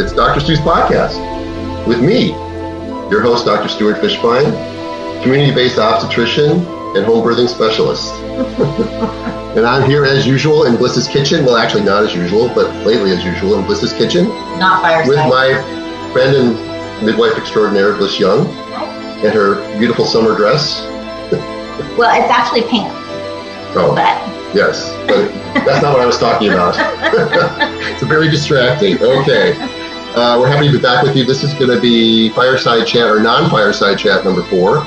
It's Dr. Stu's podcast with me, your host, Dr. Stuart Fischbein, community-based obstetrician and home birthing specialist. and I'm here as usual in Bliss's kitchen. Well, actually not as usual, but lately as usual in Bliss's kitchen. Not fireside. With my friend and midwife extraordinaire, Bliss Young, and her beautiful summer dress. well, it's actually pink. Oh. But Yes, but that's not what I was talking about. it's very distracting. Okay. Uh, we're happy to be back with you. This is going to be fireside chat or non-fireside chat number four.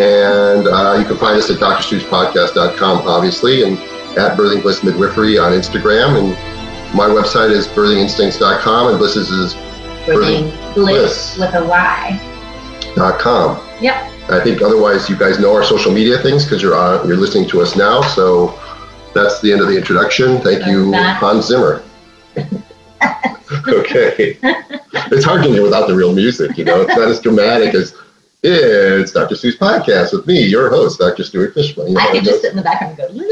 And uh, you can find us at drstuspodcast.com, obviously, and at Birthing Bliss Midwifery on Instagram. And my website is birthinginstincts.com, and Bliss's is Birthing, Birthing Bliss, Bliss with a Y. Dot com. Yep. I think otherwise you guys know our social media things because you're on, you're listening to us now. So that's the end of the introduction. Thank you, Hans Zimmer. okay. It's hard to hear without the real music, you know. It's not as dramatic as it's Dr. Stu's podcast with me, your host, Dr. Stuart Fischbein. You know, I could just sit in the background and go.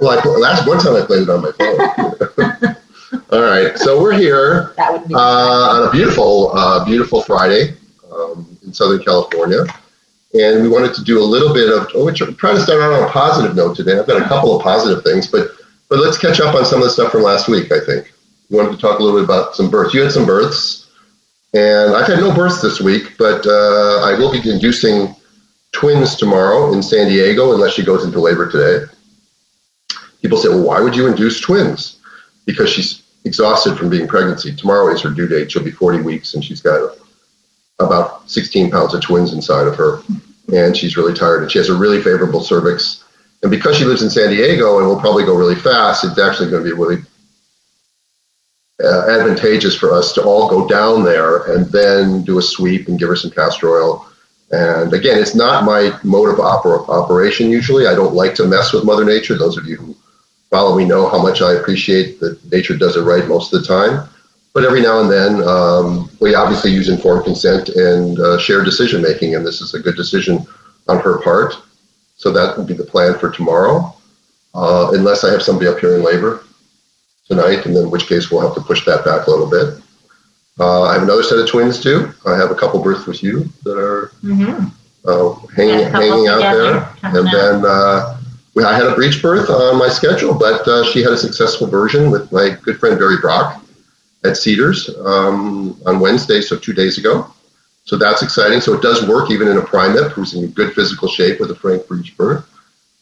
Well, I, last one time I played it on my phone. All right, so we're here uh, on a beautiful, uh, beautiful Friday um, in Southern California. And we wanted to do a little bit of, oh, we're trying to start out on a positive note today. I've got a couple of positive things, but but let's catch up on some of the stuff from last week, I think. Wanted to talk a little bit about some births. You had some births, and I've had no births this week, but uh, I will be inducing twins tomorrow in San Diego unless she goes into labor today. People say, well, why would you induce twins? Because she's exhausted from being pregnancy. Tomorrow is her due date. She'll be 40 weeks, and she's got about 16 pounds of twins inside of her, and she's really tired. And she has a really favorable cervix. And because she lives in San Diego and will probably go really fast, it's actually going to be a really uh, advantageous for us to all go down there and then do a sweep and give her some castor oil. And again, it's not my mode of oper- operation usually. I don't like to mess with Mother Nature. Those of you who follow me know how much I appreciate that nature does it right most of the time. But every now and then, um, we obviously use informed consent and uh, shared decision making, and this is a good decision on her part. So that would be the plan for tomorrow, uh, unless I have somebody up here in labor tonight, and then in which case we'll have to push that back a little bit. Uh, I have another set of twins too. I have a couple births with you that are mm-hmm. uh, hanging hanging out there, and then uh, we, I had a breech birth on my schedule, but uh, she had a successful version with my good friend Barry Brock at Cedars um, on Wednesday, so two days ago. So that's exciting. So it does work even in a primip who's in good physical shape with a frank breech birth.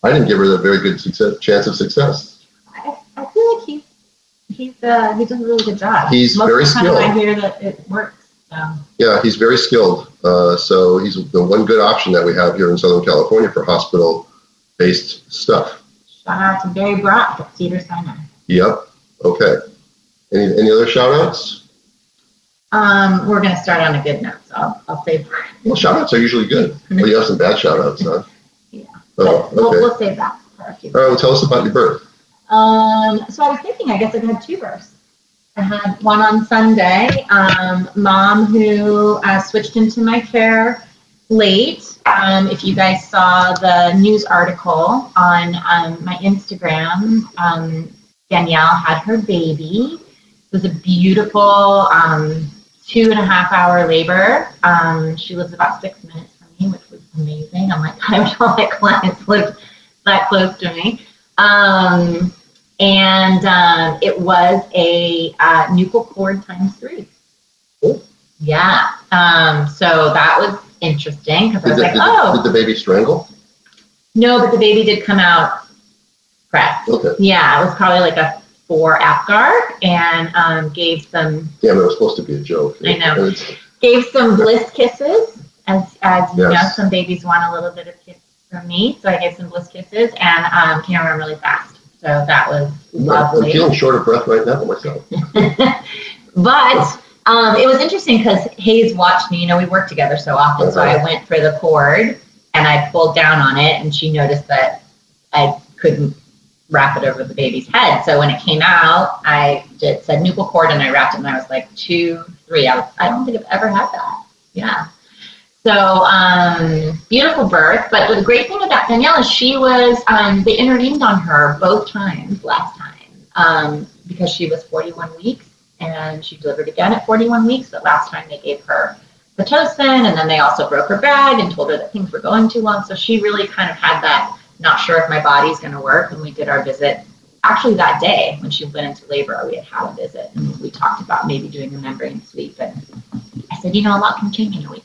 I didn't give her a very good success, chance of success. I, I feel like he's he's uh, he does a really good job. He's Most very of the time skilled. I hear that it works. So. Yeah, he's very skilled. Uh, so he's the one good option that we have here in Southern California for hospital-based stuff. Shout out to Barry Brock at Cedar Sinai. Yep. Okay. Any, any other shout outs? Um, we're going to start on a good note, so I'll, I'll save. Well, shout outs are usually good. Well, you have some bad shout outs, huh? Yeah. Oh, okay. we'll, we'll save that for a few. All right, well, tell us about your birth. Um, so I was thinking, I guess I've had two births. I had one on Sunday. Um, mom who uh, switched into my care late. Um, if you guys saw the news article on um, my Instagram, um, Danielle had her baby It was a beautiful um, two and a half hour labor. She lives about six minutes from me, which was amazing. I'm like, I wish all my clients lived that close to me. Um, and um, it was a uh, nuchal cord times three. Cool. Yeah. Um, so that was interesting because I was the, like, did oh. The, did the baby strangle? No, but the baby did come out pressed. Okay. Yeah, it was probably like a for Apgar and um, gave some. Yeah, but it was supposed to be a joke. I know. Gave some bliss kisses, as as you yes. know, some babies want a little bit of kiss from me, so I gave some bliss kisses and um, came around really fast. So that was lovely. I'm feeling short of breath right now myself. but um, it was interesting because Hayes watched me. You know, we work together so often, so I went for the cord and I pulled down on it, and she noticed that I couldn't wrap it over the baby's head. So when it came out, I did said nuchal cord and I wrapped it and I was like two, three. I, was, I don't think I've ever had that. Yeah. So um, beautiful birth. But the great thing about Danielle is she was, um, they intervened on her both times last time um, because she was 41 weeks and she delivered again at 41 weeks. But last time they gave her Pitocin, and then they also broke her bag and told her that things were going too long. So she really kind of had that not sure if my body's going to work. And we did our visit actually that day when she went into labor, we had had a visit and we talked about maybe doing a membrane sweep. And I said, you know, a lot can change in a week.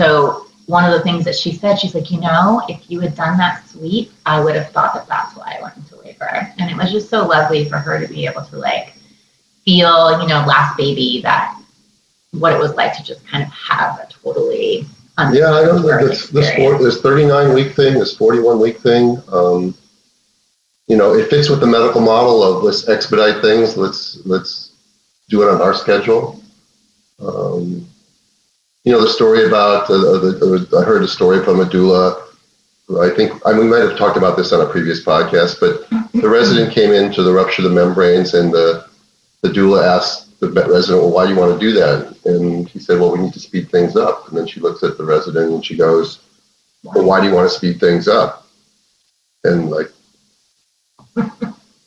So one of the things that she said, she's like, you know, if you had done that sweep, I would have thought that that's why I went into labor. And it was just so lovely for her to be able to like feel, you know, last baby that what it was like to just kind of have a totally yeah, I don't know this this, four, this 39 week thing, this 41 week thing. Um, you know, it fits with the medical model of let's expedite things. Let's let's do it on our schedule. Um, you know, the story about uh, the, I heard a story from a doula. I think I mean, we might have talked about this on a previous podcast, but the resident came in to the rupture of the membranes, and the the doula asked the resident, "Well, why do you want to do that?" And he said, "Well, we need to speed things up." And then she looks at the resident and she goes, "Well, why do you want to speed things up?" And like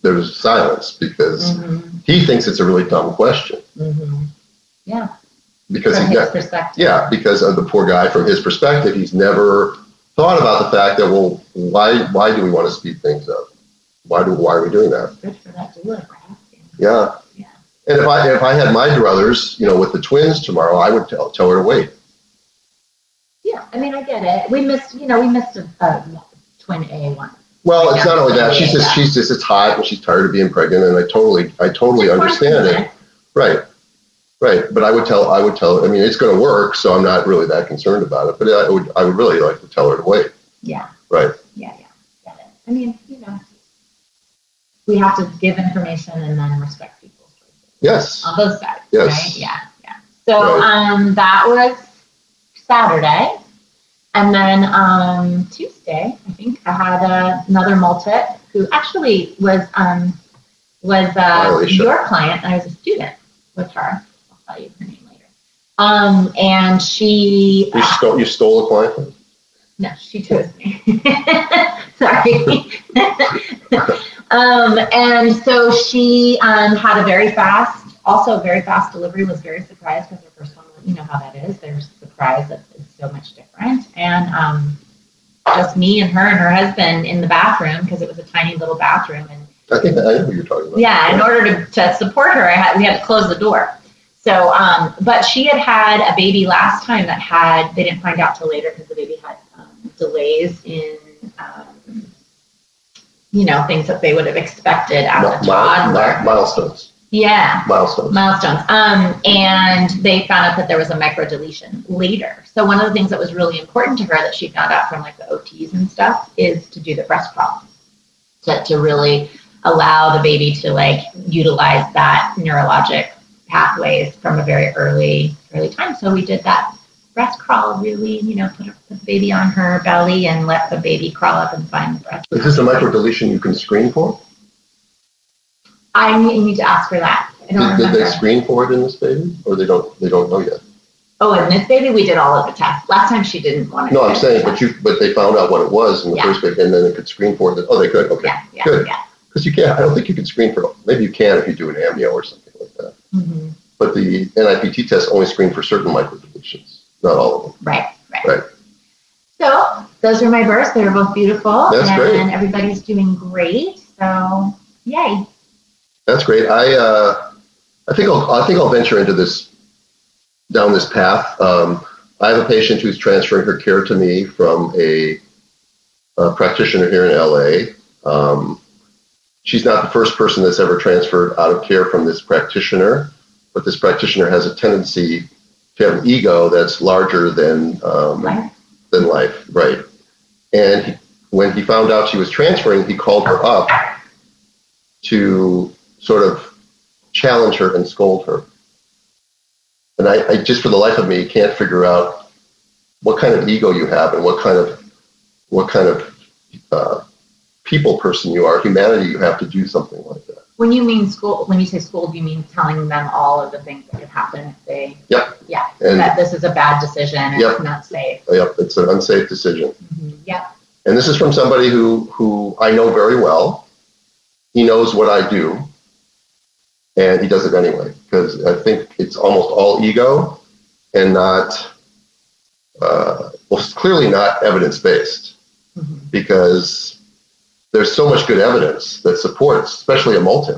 there was silence because mm-hmm. he thinks it's a really dumb question. Mm-hmm. Yeah. Because from he, yeah, yeah, because of the poor guy from his perspective, he's never thought about the fact that well, why why do we want to speed things up? Why do why are we doing that? Good for that doula Yeah. Yeah. And if I if I had my druthers, you know, with the twins tomorrow, I would tell tell her to wait. Yeah, I mean, I get it. We missed, you know, we missed a, a twin A one well, it's not only that. She's just she's just it's hot and she's tired of being pregnant, and I totally I totally understand it. Right, right. But I would tell I would tell. I mean, it's going to work, so I'm not really that concerned about it. But I would I would really like to tell her to wait. Yeah. Right. Yeah, yeah. Get it. I mean, you know, we have to give information and then respect people's choices. Yes. On both sides. Yes. Right? Yeah, yeah. So right. um, that was Saturday. And then um, Tuesday, I think I had uh, another multi who actually was um, was uh, your client. I was a student with her. I'll tell you her name later. Um, and she. You stole, you stole a client? No, she chose me. Sorry. um, and so she um, had a very fast, also very fast delivery. Was very surprised because her first one, you know how that is. There's surprise that it's so much different. And um, just me and her and her husband in the bathroom because it was a tiny little bathroom. And I think I know what you're talking about. Yeah, in order to, to support her, I had, we had to close the door. So, um, but she had had a baby last time that had, they didn't find out till later because the baby had um, delays in, um, you know, things that they would have expected as a toddler. Milestones. Yeah. Milestones. Milestones. Um, and they found out that there was a micro deletion later. So one of the things that was really important to her that she found out from like the OTs and stuff is to do the breast crawl. To, to really allow the baby to like utilize that neurologic pathways from a very early early time. So we did that breast crawl really, you know, put, put the baby on her belly and let the baby crawl up and find the breast. Is this a micro deletion you can screen for? I need to ask for that. I don't Did, did they screen for it in this baby, or they don't? They don't know yet. Oh, in this baby, we did all of the tests. Last time she didn't want to. No, I'm saying, but you, but they found out what it was in the Yeah. first baby, and then they could screen for it. Oh, they could. Okay, Yeah, yeah, good. Because you can't. I don't think you can screen for. It. Maybe you can if you do an amnio or something like that. Hmm But the NIPT test only screen for certain microdeletions, not all of them. Right, right. Right. So those are my births. They were both beautiful. That's and great. everybody's doing great. So yay. That's great. I uh, I think I'll I think I'll venture into this down this path. Um, I have a patient who's transferring her care to me from a, a practitioner here in LA. Um, she's not the first person that's ever transferred out of care from this practitioner, but this practitioner has a tendency to have an ego that's larger than um, life. than life, right? And he, when he found out she was transferring, he called her up to sort of challenge her and scold her. And I, I just, for the life of me, can't figure out what kind of ego you have and what kind of what kind of uh, people person you are, humanity you have to do something like that. When you mean school, when you say school, do you mean telling them all of the things that could happen if they? Yep. Yeah. And that this is a bad decision. And yep. It's not safe. Yep. It's an unsafe decision. Mm-hmm. Yep. And this is from somebody who who I know very well. He knows what I do. and he does it anyway because I think it's almost all ego and not uh, well, it's clearly not evidence based mm-hmm. because there's so much good evidence that supports, especially a multi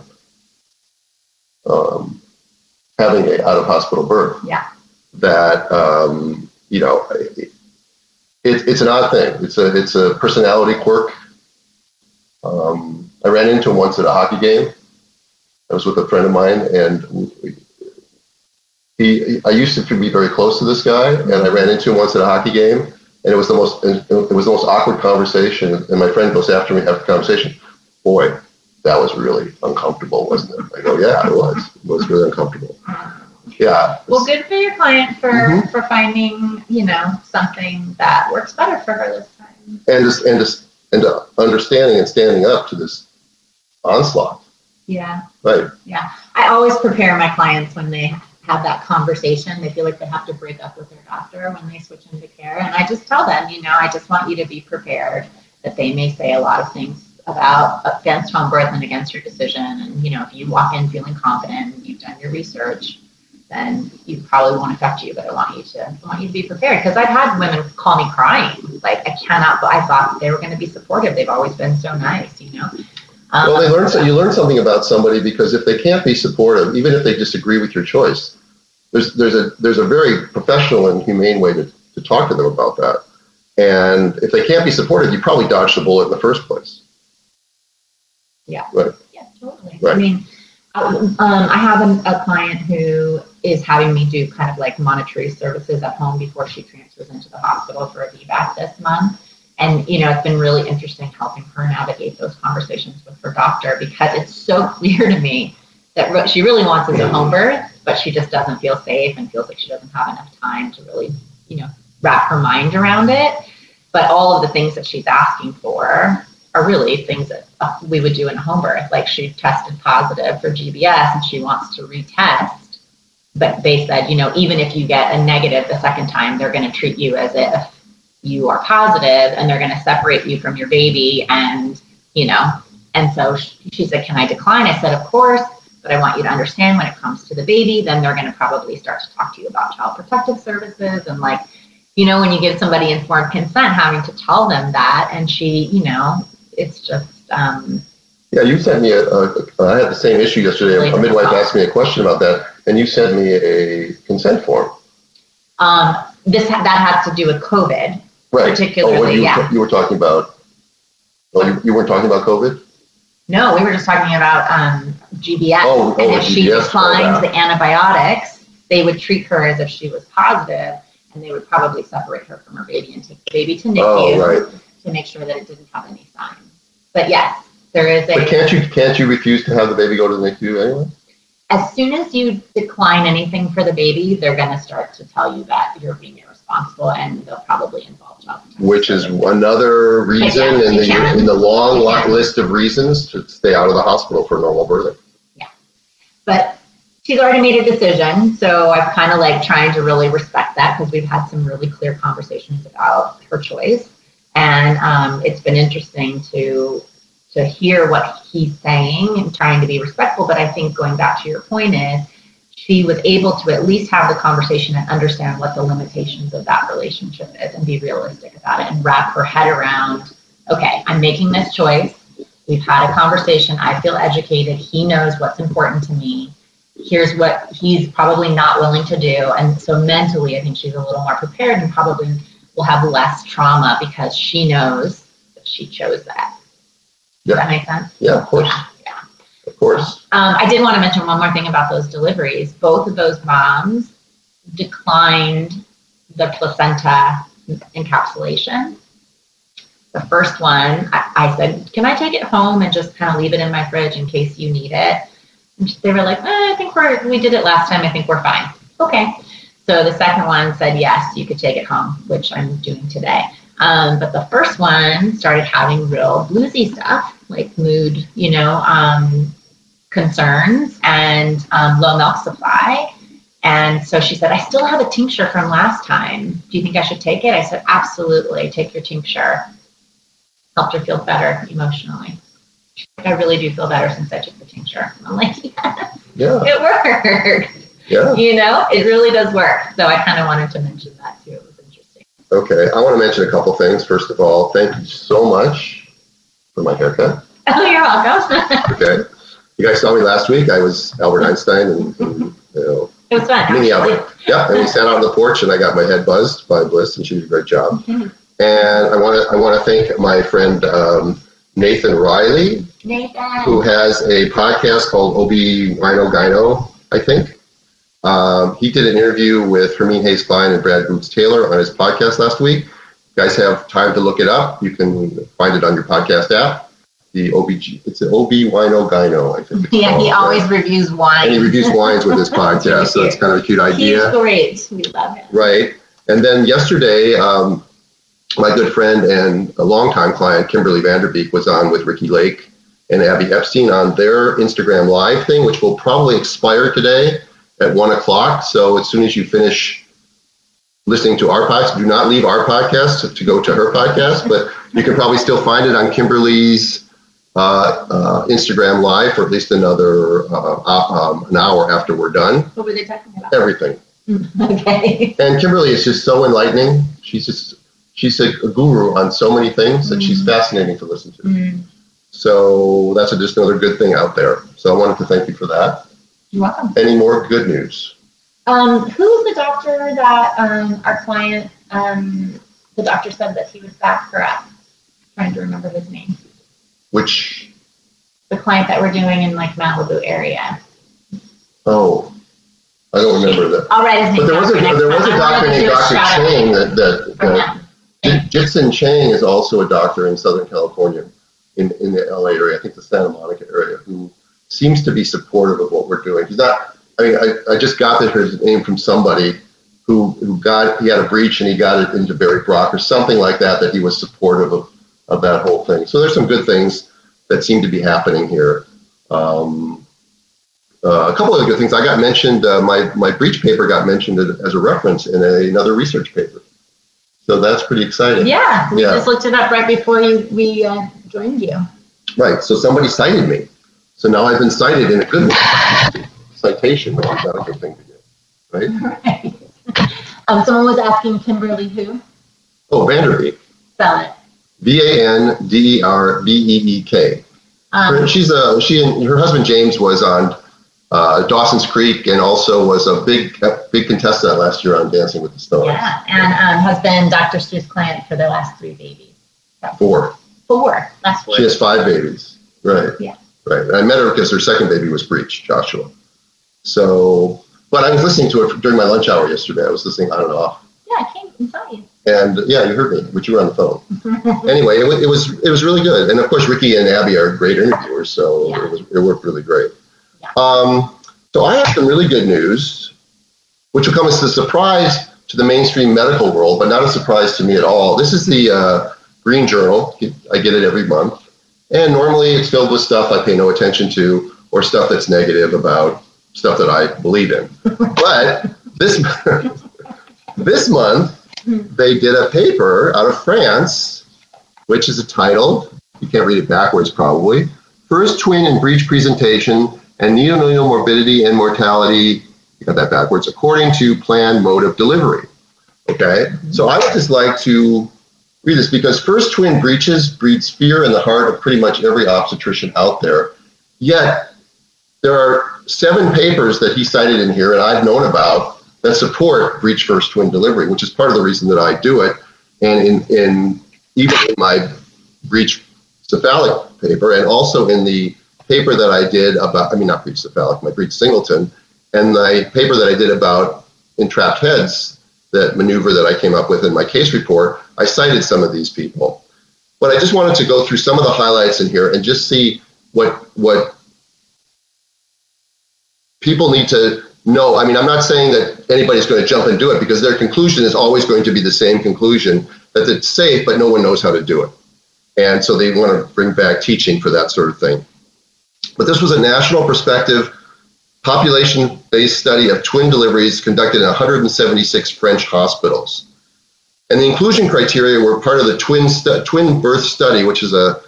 um, having a out of hospital birth. Yeah. That um, you know, it, it's an odd thing. It's a it's a personality quirk. Um, I ran into him once at a hockey game. I was with a friend of mine, and he I used to be very close to this guy, and I ran into him once at a hockey game, and it was the most it was the most awkward conversation. And my friend goes after me after the conversation, boy, that was really uncomfortable, wasn't it? I go, yeah, it was. It was really uncomfortable. Yeah. Well, good for your client for mm-hmm. for finding you know something that works better for her this time. And just and just and understanding and standing up to this onslaught. Yeah. Right. Yeah. I always prepare my clients when they have that conversation. They feel like they have to break up with their doctor when they switch into care. And I just tell them, you know, I just want you to be prepared that they may say a lot of things about against home birth and against your decision. And, you know, if you walk in feeling confident and you've done your research, then you probably won't affect you. But I want you to I want you to be prepared because I've had women call me crying. Like I cannot but I thought they were going to be supportive. They've always been so nice, you know. Um, well, they learn so, you learn something about somebody because if they can't be supportive, even if they disagree with your choice, there's there's a there's a very professional and humane way to, to talk to them about that. And if they can't be supported, you probably dodged the bullet in the first place. Yeah. Right. Yeah, totally. Right. I mean, um, I have a, a client who is having me do kind of like monitrice services at home before she transfers into the hospital for a VBAC this month. And, you know, it's been really interesting helping her navigate those conversations with her doctor because it's so clear to me that she really wants is a home birth, but she just doesn't feel safe and feels like she doesn't have enough time to really, you know, wrap her mind around it. But all of the things that she's asking for are really things that uh, we would do in a home birth. Like she tested positive for GBS and she wants to retest. But they said, you know, even if you get a negative the second time, they're going to treat you as if you are positive and they're going to separate you from your baby. And, you know, and so she said, Can I decline? I said, Of course. But I want you to understand when it comes to the baby, then they're going to probably start to talk to you about child protective services and like, you know, when you give somebody informed consent, having to tell them that. And she, you know, it's just. Um, yeah, you sent me a, a. I had the same issue yesterday. Really a midwife asked me a question about that, and you sent me a consent form. Um, this that has to do with COVID, right. particularly. Oh, you, yeah. you were talking about. Oh, you, you weren't talking about COVID. No, we were just talking about um, GBS, oh, and oh, if GBS, she declined the antibiotics, they would treat her as if she was positive, and they would probably separate her from her baby and take the baby to NICU. Oh, right to make sure that it didn't have any signs. But yes, there is a. But can't you can't you refuse to have the baby go to the NICU anyway? As soon as you decline anything for the baby, they're going to start to tell you that you're being irresponsible, and they'll probably involve. Which is another reason in the in the long list of reasons to stay out of the hospital for normal birthing. Yeah, but she's already made a decision, so I'm kind of like trying to really respect that because we've had some really clear conversations about her choice and um, it's been interesting to to hear what he's saying and trying to be respectful. But I think going back to your point is she was able to at least have the conversation and understand what the limitations of that relationship is and be realistic about it and wrap her head around okay i'm making this choice we've had a conversation i feel educated he knows what's important to me here's what he's probably not willing to do and so mentally i think she's a little more prepared and probably will have less trauma because she knows that she chose that. Does that make sense? Yeah, of course. Yeah. Course. Um, I did want to mention one more thing about those deliveries. Both of those moms declined the placenta encapsulation. The first one, I, I, said, Can I take it home and just kind of leave it in my fridge in case you need it? And they were like, eh, I think we're, we did it last time. I think we're fine. Okay. So the second one said, yes, you could take it home, which I'm doing today. Um, but the first one started having real bluesy stuff, like mood, you know, um, concerns and um, low milk supply. And so she said, I still have a tincture from last time. Do you think I should take it? I said, absolutely, take your tincture. Helped her feel better emotionally. I really do feel better since I took the tincture. I'm like, yes, Yeah. it worked. Yeah. You know, it really does work. So I kind of wanted to mention that too. It was interesting. Okay. I want to mention a couple things. First of all, thank you so much for my haircut. Oh, you're welcome. Okay. You guys saw me last week. I was Albert Einstein and, and you know, it was fun. mini actually. Albert. Yeah. And we sat out on the porch and I got my head buzzed by Bliss and she did a great job. Mhm. And I want to I want to thank my friend um, Nathan Riley, Nathan. who has a podcast called OB Rhino Gyno, I think. Um, he did an interview with Hermine Hayes Klein and Brad Boots Taylor on his podcast last week. You guys have time to look it up. You can find it on your podcast app. The OBG, it's an OB Wino Gyno, I think. it's Yeah, he called, always right? reviews wine. And he reviews wines with his podcast, so it's kind of a cute idea. He's great. We love him. Right. And then yesterday, um, my good friend and a longtime client, Kimberly Vanderbeek, was on with Ricki Lake and Abby Epstein on their Instagram Live thing, which will probably expire today at one o'clock. So as soon as you finish listening to our podcast, do not leave our podcast to go to her podcast, but you can probably still find it on Kimberly's uh, uh, Instagram Live for at least another uh, uh, um, an hour after we're done. What were they talking about? Everything. okay. And Kimberly is just so enlightening. She's just she's a, a guru on so many things that she's Mhm. fascinating to listen to. Mm, So that's a, just another good thing out there. So I wanted to thank you for that. you're welcome. Any more good news? Um, who's the doctor that um, our client, um, the doctor said that he was back her up? trying to remember his name. Which The client that we're doing in like Malibu area. oh, I don't remember that. I'll write his name But there was a there was a doctor named Dr. Chang that that, that him. J- Jitson Chang is also a doctor in Southern California, in, in the LA area, I think the Santa Monica area, who seems to be supportive of what we're doing. He's not, I mean, I, I just got his name from somebody who, who got, he had a breech and he got it into Barry Brock or something like that, that he was supportive of, of that whole thing. So there's some good things that seem to be happening here. Um, uh, a couple of good things. I got mentioned, uh, my, my breech paper got mentioned as a reference in a, another research paper. So that's pretty exciting. Yeah, we Yeah. just looked it up right before you, we uh, joined you. Right. So somebody cited me. So now I've been cited in a good. Citation, which is not a good thing to do. Right? Right. Um, someone was asking Kimberly who? Oh, Vanderbeek. Spell it. V A N D E R B E E K. Um, She's a she and her husband James was on uh, Dawson's Creek and also was a big a big contestant last year on Dancing with the Stars. yeah, and um, has been Dr. Stu's client for their last three babies. Four. Four. Last four. She has five babies. Right. Yeah. Right. And I met her because her second baby was breech, Joshua. So, but I was listening to it during my lunch hour yesterday. I was listening on and off. Yeah, I came and saw you. And yeah, you heard me, but you were on the phone. Anyway, it, it was it was really good, and of course Ricki and Abby are great interviewers, so Yeah. it was it worked really great. Yeah. Um, so I have some really good news, which will come as a surprise to the mainstream medical world, but not a surprise to me at all. This is the uh, Green Journal. I get it every month, and normally it's filled with stuff I pay no attention to or stuff that's negative about stuff that I believe in. but this this month they did a paper out of France, which is titled, you can't read it backwards probably, First Twin and Breech Presentation and Neonatal Morbidity and Mortality, you got that backwards, according to planned mode of delivery. Okay, so I would just like to read this because first twin breaches breeds fear in the heart of pretty much every obstetrician out there. Yet, there are seven papers that he cited in here and I've known about that support breech first twin delivery, which is part of the reason that I do it. And in, in even in my breech cephalic paper, and also in the paper that I did about, I mean, not breech cephalic, my breech singleton, and the paper that I did about entrapped heads, that maneuver that I came up with in my case report, I cited some of these people. But I just wanted to go through some of the highlights in here and just see what what people need to know. I mean, I'm not saying that anybody's going to jump and do it because their conclusion is always going to be the same conclusion that it's safe, but no one knows how to do it. And so they want to bring back teaching for that sort of thing. But this was a national perspective, population based study of twin deliveries conducted in 176 French hospitals. And the inclusion criteria were part of the twin, stu- twin birth study, which is a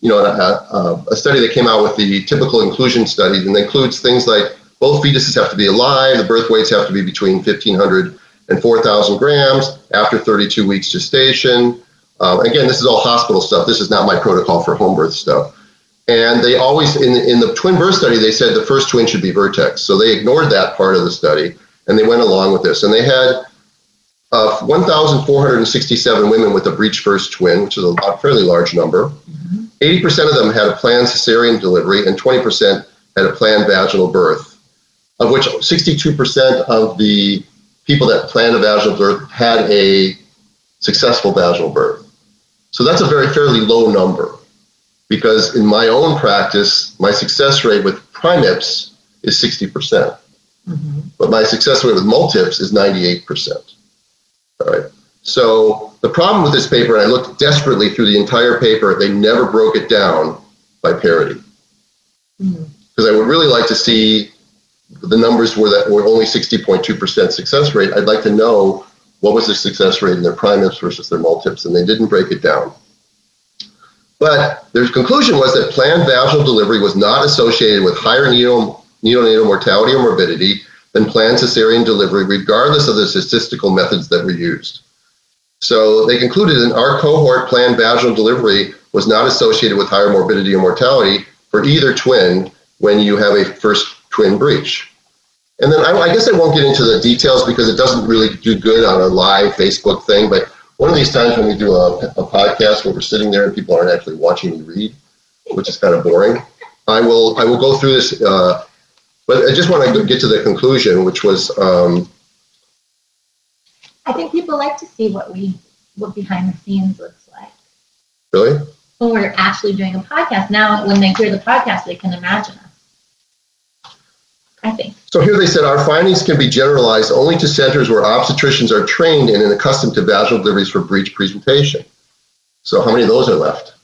you know, a, a, study that came out with the typical inclusion studies, and includes things like both fetuses have to be alive, the birth weights have to be between 1,500 and 4,000 grams after 32 weeks gestation. Um, again, this is all hospital stuff. This is not my protocol for home birth stuff. And they always, in, in the twin birth study, they said the first twin should be vertex. So they ignored that part of the study and they went along with this. And they had uh, 1,467 women with a breech first twin, which is a fairly large number. Mm-hmm. 80% of them had a planned cesarean delivery, and 20% had a planned vaginal birth, of which 62% of the people that planned a vaginal birth had a successful vaginal birth. So that's a very fairly low number because in my own practice, my success rate with primips is 60%. percent mm hmm But my success rate with multips is 98%. All right. So the problem with this paper, and I looked desperately through the entire paper, they never broke it down by parity. Because mm-hmm. I would really like to see the numbers were that were only 60.2% success rate. I'd like to know what was the success rate in their primips versus their multips, and they didn't break it down. But their conclusion was that planned vaginal delivery was not associated with higher neonatal mortality or morbidity than planned cesarean delivery, regardless of the statistical methods that were used. So they concluded in our cohort, planned vaginal delivery was not associated with higher morbidity or mortality for either twin when you have a first twin breech. And then I, I, guess I won't get into the details because it doesn't really do good on a live Facebook thing. But one of these times when we do a, a podcast where we're sitting there and people aren't actually watching me read, which is kind of boring, I will I will go through this uh, but I just want to get to the conclusion, which was. Um, I think people like to see what we what behind the scenes looks like. Really? When we're actually doing a podcast. Now, when they hear the podcast, they can imagine us. I think. So here they said our findings can be generalized only to centers where obstetricians are trained in and accustomed to vaginal deliveries for breech presentation. So how many of those are left?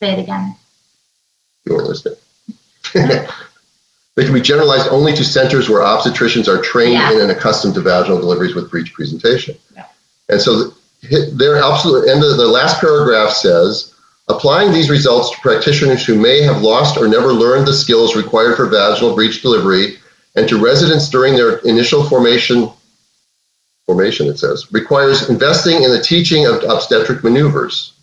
Say it again. You weren't listening. They can be generalized only to centers where obstetricians are trained yeah. in and accustomed to vaginal deliveries with breech presentation. Yeah. And so their absolute end of the last paragraph says, applying these results to practitioners who may have lost or never learned the skills required for vaginal breech delivery and to residents during their initial formation formation it says requires investing in the teaching of obstetric maneuvers.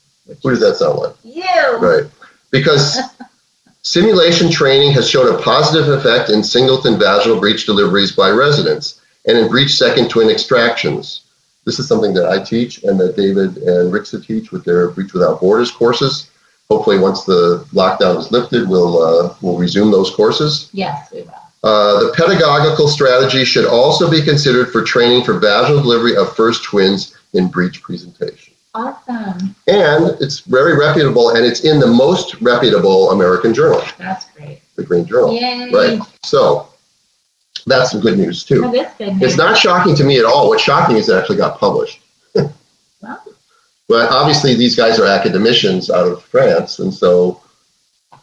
Who does that sound like? You. Right. Because Simulation training has shown a positive effect in singleton vaginal breech deliveries by residents and in breech second twin extractions. This is something that I teach and that David and Rixa teach with their Breech Without Borders courses. Hopefully, once the lockdown is lifted, we'll uh, we'll resume those courses. Yes, we will. Uh, the pedagogical strategy should also be considered for training for vaginal delivery of first twins in breech presentation. Awesome. And it's very reputable, and it's in the most reputable American journal. That's great. The Green Journal. Yay. Right. So that's some good news too. That is good news. It's not shocking to me at all. What's shocking is it actually got published. well. But obviously, these guys are academicians out of France, and so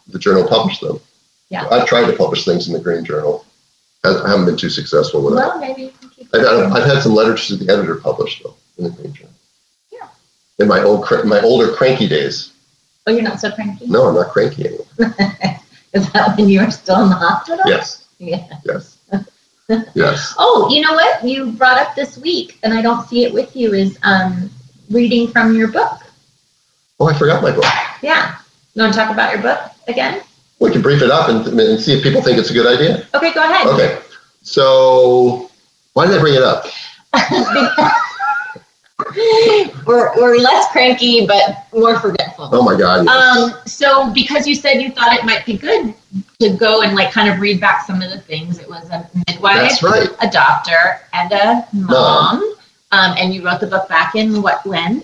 the journal published them. Yeah. I've tried to publish things in the Green Journal. I haven't been too successful with well, it. Well, maybe you can keep I've, I've had some letters to the editor published though in the Green Journal Yeah. in my old my older cranky days. Oh, you're not so cranky. No, I'm not cranky anymore. Is that when you were still in the hospital? Yes. Yeah. Yes. yes. Oh, you know what you brought up this week, and I don't see it with you, is um, reading from your book. Oh, I forgot my book. Yeah. You want to talk about your book again? We can brief it up and, and see if people think it's a good idea. Okay, go ahead. Okay. So, why did I bring it up? we're, we're less cranky but more forgetful. Oh my God. Yes. Um, so because you said you thought it might be good to go and like kind of read back some of the things, it was a midwife, right. a doctor, and a mom. No. Um, and you wrote the book back in what when?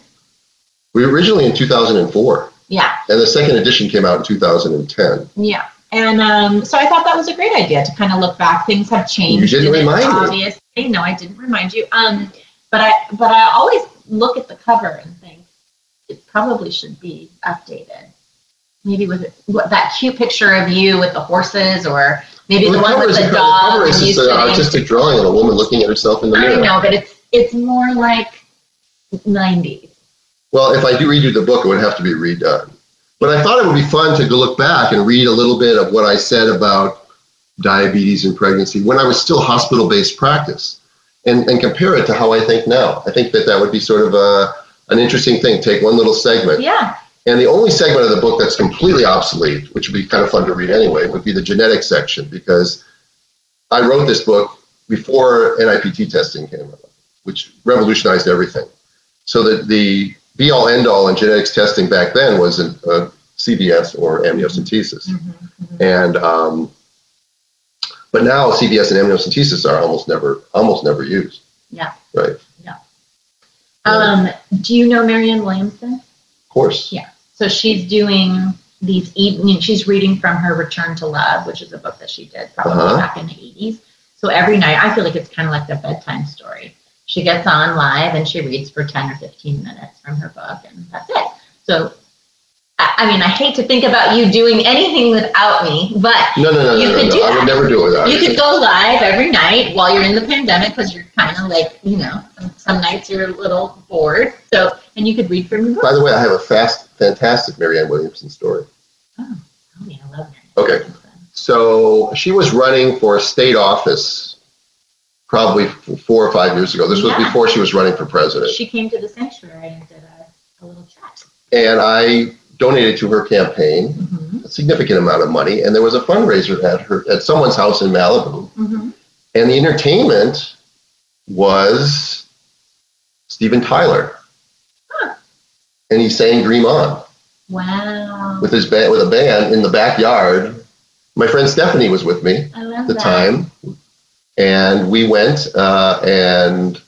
We originally in 2004. Yeah. And the second edition came out in 2010. Yeah. And um, so I thought that was a great idea to kind of look back. Things have changed. You didn't remind obviously. me. No, I didn't remind you. Um, but I but I always look at the cover and think it probably should be updated. Maybe with what, that cute picture of you with the horses, or maybe well, the, the one with the dog. The cover is an artistic drawing of a woman looking at herself in the mirror. I know, but it's it's more like 90s. Well, if I do redo the book, it would have to be redone. But I thought it would be fun to go look back and read a little bit of what I said about diabetes and pregnancy when I was still hospital-based practice, and and compare it to how I think now. I think that that would be sort of a an interesting thing. Take one little segment. Yeah. And the only segment of the book that's completely obsolete, which would be kind of fun to read anyway, would be the genetic section because I wrote this book before NIPT testing came out, which revolutionized everything. So that the be all end all in genetics testing back then was a, a CVS or amniocentesis. Mm-hmm, mm-hmm. And um, but now CVS and amniocentesis are almost never almost never used. Yeah. Right. Yeah. Um, do you know Marianne Williamson? Of course. Yeah. So she's doing these evening. She's reading from her Return to Love, which is a book that she did probably uh-huh. back in the eighties. So every night, I feel like it's kind of like a bedtime story. She gets on live and she reads for ten or fifteen minutes from her book, and that's it. So I mean, I hate to think about you doing anything without me, but no, no, no, you no, could no, do no. That. I would never do it without you. You could go live every night while you're in the pandemic because you're kind of like, you know, some, nights you're a little bored. So, and you could read from your book. By the way, I have a fast, fantastic Marianne Williamson story. Oh, oh yeah, I love Marianne. Okay, so she was running for a state office probably four or five years ago. This yeah. was before she was running for president. She came to the sanctuary and did a, a little chat. And I donated to her campaign mm-hmm. a significant amount of money, and there was a fundraiser at her at someone's house in Malibu, mm-hmm. and the entertainment was Steven Tyler, huh. and he sang "Dream On." Wow! With his band, with a band in the backyard. My friend Stephanie was with me at the that. time, and we went uh, and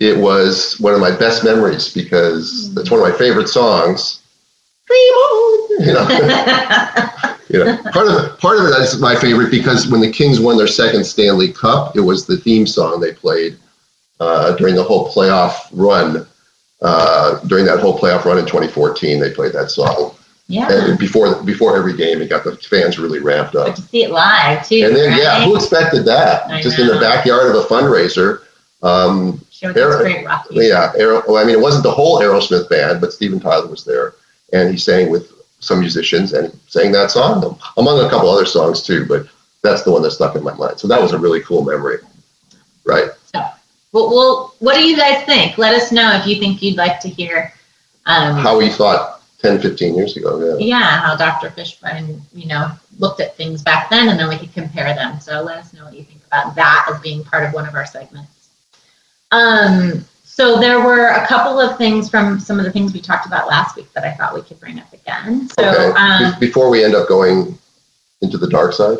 it was one of my best memories because mm-hmm. it's one of my favorite songs dream on. You know, you know. Part of it, part of it is my favorite because when the Kings won their second Stanley Cup, it was the theme song they played uh, during the whole playoff run. Uh, during that whole playoff run in 2014, they played that song. Yeah. And before before every game, it got the fans really ramped up. But to see it live too. And then right? yeah, who expected that? I Just know. in the backyard of a fundraiser. Um, Aero, great rock yeah, Aero, well, I mean, it wasn't the whole Aerosmith band, but Steven Tyler was there and he sang with some musicians and sang that song, among a couple other songs too. But that's the one that stuck in my mind. So that was a really cool memory, right? So, well, well what do you guys think? Let us know if you think you'd like to hear um, how we thought 10, 15 years ago. Yeah. Yeah, how Dr. Fischbein, you know, looked at things back then, and then we could compare them. So let us know what you think about that as being part of one of our segments. Um, so there were a couple of things from some of the things we talked about last week that I thought we could bring up again. So okay. um, before we end up going into the dark side.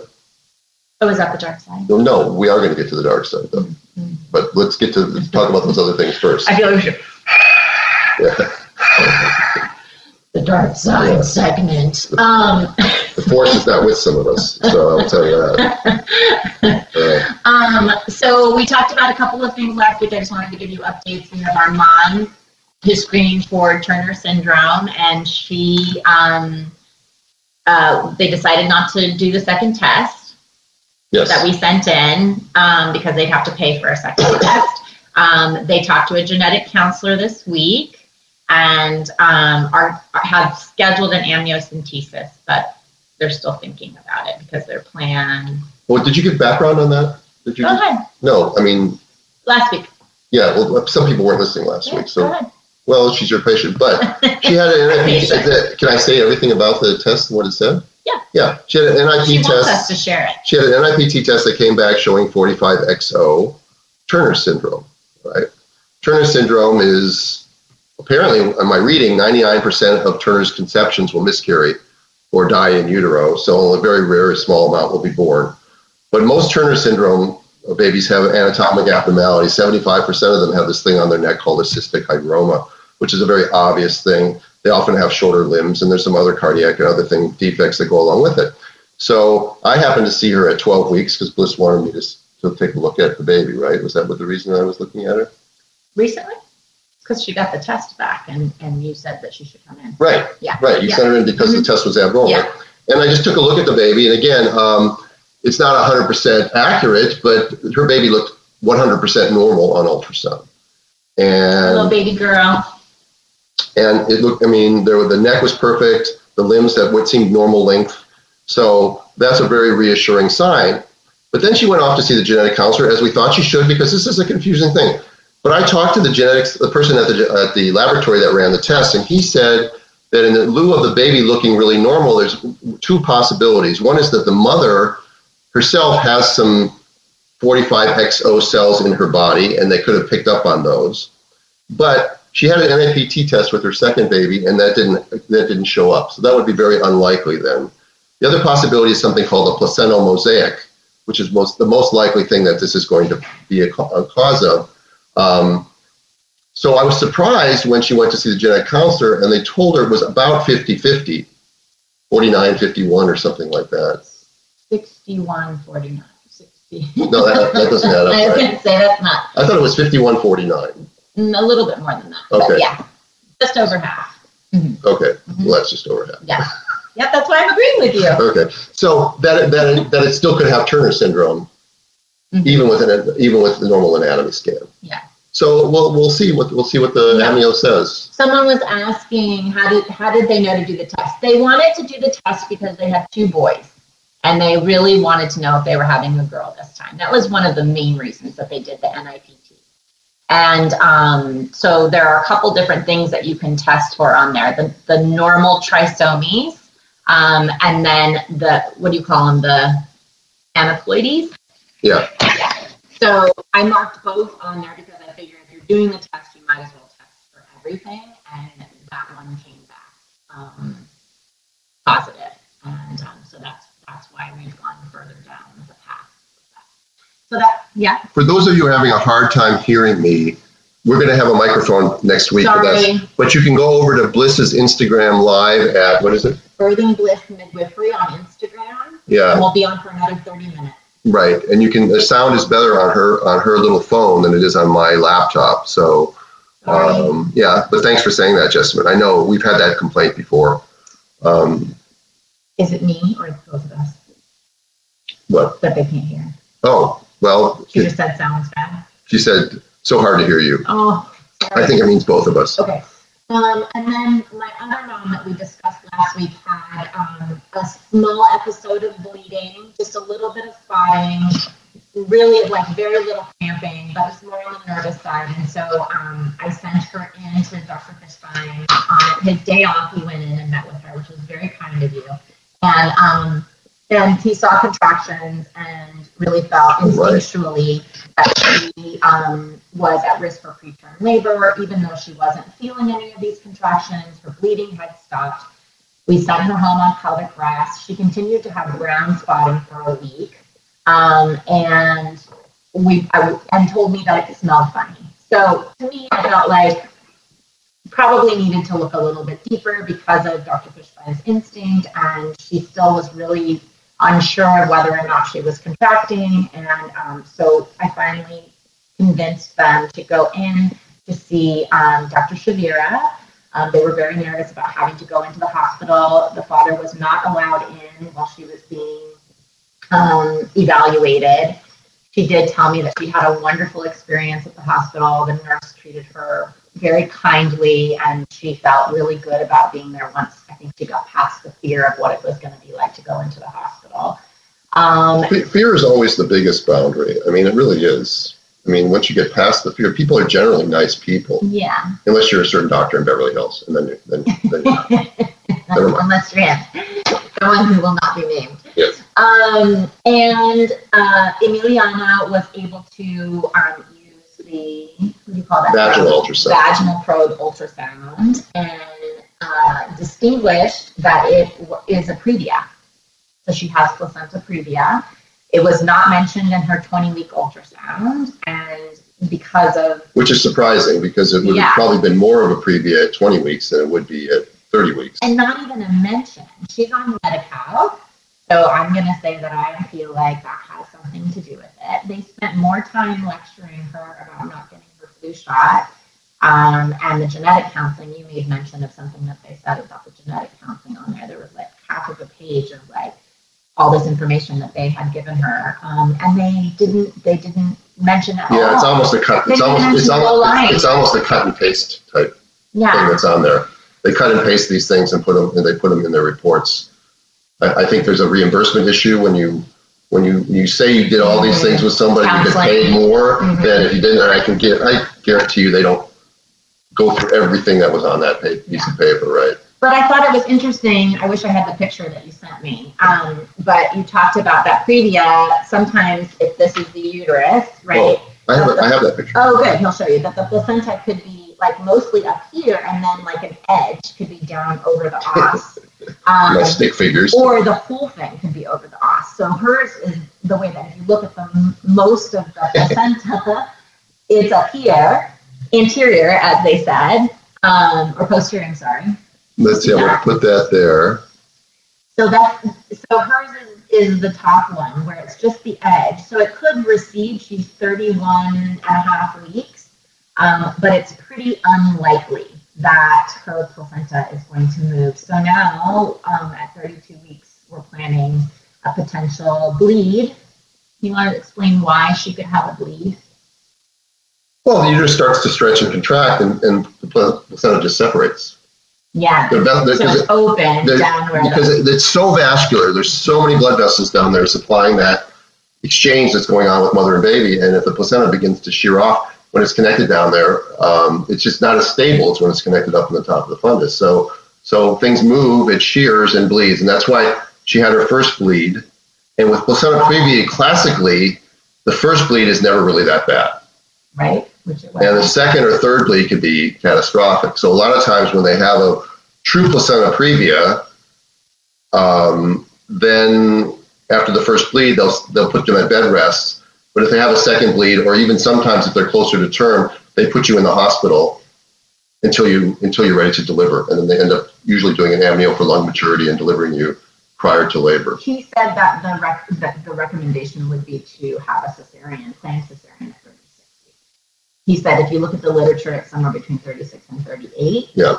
Oh, is that the dark side? No, no, we are going to get to the dark side though. Mm-hmm. But let's get to talk about those other things first. I feel like we should. Yeah. the dark side yeah. segment. Um, the force is not with some of us, so I'll tell you that. Uh, um, so we talked about a couple of things last week. I just wanted to give you updates. We have our mom who's screening for Turner syndrome, and she um, uh, they decided not to do the second test yes. that we sent in um, because they'd have to pay for a second test. Um, they talked to a genetic counselor this week and um, are, have scheduled an amniocentesis, but they're still thinking about it because their plan. Well, did you give background on that? Did you? Go ahead. No, I mean. Last week. Yeah, well, some people weren't listening last yeah, week, so. Well, she's your patient, but she had an NIPT. Test. Can I say everything about the test and what it said? Yeah. Yeah, she had an NIPT she test. Wants us to share it. She had an NIPT test that came back showing 45XO Turner syndrome, right? Turner syndrome is apparently, in my reading, 99% of Turner's conceptions will miscarry or die in utero, so only a very rare, small amount will be born. But most Turner syndrome uh, babies have anatomic abnormalities. 75% of them have this thing on their neck called a cystic hygroma, which is a very obvious thing. They often have shorter limbs, and there's some other cardiac and other thing defects that go along with it. So I happened to see her at 12 weeks because Bliss wanted me to, to take a look at the baby, right? Was that what the reason I was looking at her? Recently? Because she got the test back and, and you said that she should come in. Right. Yeah. Right. You yeah. sent her in because mm-hmm. the test was abnormal. Yeah. And I just took a look at the baby, and again, um, it's not 100% accurate, but her baby looked 100% normal on ultrasound. And little baby girl. And it looked, I mean, there the neck was perfect, the limbs that what seemed normal length. So that's a very reassuring sign. But then she went off to see the genetic counselor, as we thought she should, because this is a confusing thing. But I talked to the genetics, the person at the, at the laboratory that ran the test, and he said that in lieu of the baby looking really normal, there's two possibilities. One is that the mother herself has some 45XO cells in her body, and they could have picked up on those. But she had an NIPT test with her second baby, and that didn't that didn't show up. So that would be very unlikely then. The other possibility is something called a placental mosaic, which is most the most likely thing that this is going to be a, a cause of. Um, so I was surprised when she went to see the genetic counselor and they told her it was about 50 50, 49 51 or something like that. 61 49. 60. No, that, that doesn't add up. I was Right? going to say that's not I thought it was 51 49. mm, a little bit more than that. Okay. Yeah, just over half. Okay, Mhm. well, that's just over half. Yeah. Yep, that's why I'm agreeing with you. Okay, so that, that, that it still could have Turner syndrome, Mhm. even with an, even with the normal anatomy scan. Yeah. So we'll, we'll see what, we'll see what the Yeah. amnio says. Someone was asking how did how did they know to do the test? They wanted to do the test because they had two boys, and they really wanted to know if they were having a girl this time. That was one of the main reasons that they did the NIPT. And um, so there are a couple different things that you can test for on there. The the normal trisomies, um, and then the what do you call them? The aneuploidies. Yeah, So I marked both on there because I figured if you're doing the test, you might as well test for everything, and that one came back um, positive, and um, so that's that's why we've gone further down the path. So that, yeah, for those of you having a hard time hearing me, we're gonna have a microphone next week. but that's- sorry, But you can go over to Bliss's Instagram live at, what is it? Birthing Bliss Midwifery on Instagram, Yeah. and we'll be on for another 30 minutes. Right, and you can, the sound is better on her, on her little phone than it is on my laptop, so, um, yeah, but thanks for saying that, Jessamine. I know, we've had that complaint before. Um, Is it me or both of us what, that they can't hear? oh, well, She just said sounds bad. she said, so hard to hear you. Oh, sorry. I think it means both of us. Okay. Um, and then my other mom that we discussed last week had um, a small episode of bleeding, just a little bit of spotting, really like very little cramping, but it's more on the nervous side. And so um, I sent her in to Dr. Fischbein on his day off. He went in and met with her, which was very kind of you. And um, and he saw contractions and really felt Right. instinctually that she um, was at risk for preterm labor, even though she wasn't feeling any of these contractions. Her bleeding had stopped. We sent her home on pelvic rest. She continued to have brown spotting for a week, um, and we I, and told me that it smelled funny. So to me, I felt like probably needed to look a little bit deeper because of Dr. Fischbein's instinct, and she still was really unsure whether or not she was contracting. And um, so I finally convinced them to go in to see um, Dr. Shavira. Um, they were very nervous about having to go into the hospital. The father was not allowed in while she was being um, evaluated. She did tell me that she had a wonderful experience at the hospital. The nurse treated her very kindly, and she felt really good about being there once I think she got past the fear of what it was going to be like to go into the hospital. Um, Fear is always the biggest boundary. I mean, it really is. I mean, once you get past the fear, people are generally nice people, yeah, unless you're a certain doctor in Beverly Hills, and then, you're- then, then you're not. Never mind. unless you're in. The one who will not be named. Yes. Um, and uh, Emiliana was able to um, you call that? Vaginal ultrasound. Vaginal probe ultrasound and uh, distinguished that it w- is a previa. So she has placenta previa. It was not mentioned in her 20 week ultrasound. And because of Which is surprising because it would Yeah. have probably been more of a previa at 20 weeks than it would be at 30 weeks. and not even a mention. She's on Medi-Cal, so I'm going to say that I feel like that has something to do with it. They spent more time lecturing her about not getting flu shot. Um, and the genetic counseling, you made mention of something that they said about the genetic counseling on there. There was like half of a page of like all this information that they had given her, um, and they didn't. They didn't mention at all. Yeah, it's almost a cut. It's almost it's almost it's almost a cut and paste type thing that's on there. they cut and paste these things and put them and they put them in their reports. I, I think there's a reimbursement issue when you when you, you say you did all these things with somebody, you get paid more Mhm. than if you didn't. And I can get I guarantee you they don't go through everything that was on that piece of paper, right? But I thought it was interesting. I wish I had the picture that you sent me. Um, but you talked about that previa. Sometimes if this is the uterus, right? I have I have that picture. Oh, good. He'll show you that the placenta could be like mostly up here, and then like an edge could be down over the os. Um, My stick figures. or the whole thing could be over the os. So hers is the way that if you look at the most of the placenta, it's up here, anterior, as they said, um, or posterior. I'm sorry. Let's see. I'm gonna put that there. So that so hers is, is the top one where it's just the edge. So it could recede. She's 31 and a half weeks, um, but it's pretty unlikely that her placenta is going to move. So now um, at 32 weeks, we're planning a potential bleed. You want to explain why she could have a bleed? Well, the uterus starts to stretch and contract, and, and the placenta just separates. Yeah. The vel- the- So it's open the- down where because it, it's so vascular. There's so many blood vessels down there supplying that exchange that's going on with mother and baby. And if the placenta begins to shear off when it's connected down there, um, it's just not as stable as when it's connected up in the top of the fundus. So so things move, it shears and bleeds, and that's why she had her first bleed. And with placenta previa, classically, the first bleed is never really that bad. right? Which it And the second or third bleed could be catastrophic. So a lot of times when they have a true placenta previa, um, then after the first bleed, they'll they'll put them at bed rest. But if they have a second bleed, or even sometimes if they're closer to term, they put you in the hospital until you until you're ready to deliver, and then they end up usually doing an amnio for lung maturity and delivering you prior to labor. He said that the rec- that the recommendation would be to have a cesarean, planned cesarean at 36 weeks. He said if you look at the literature, it's somewhere between 36 and 38. Yeah.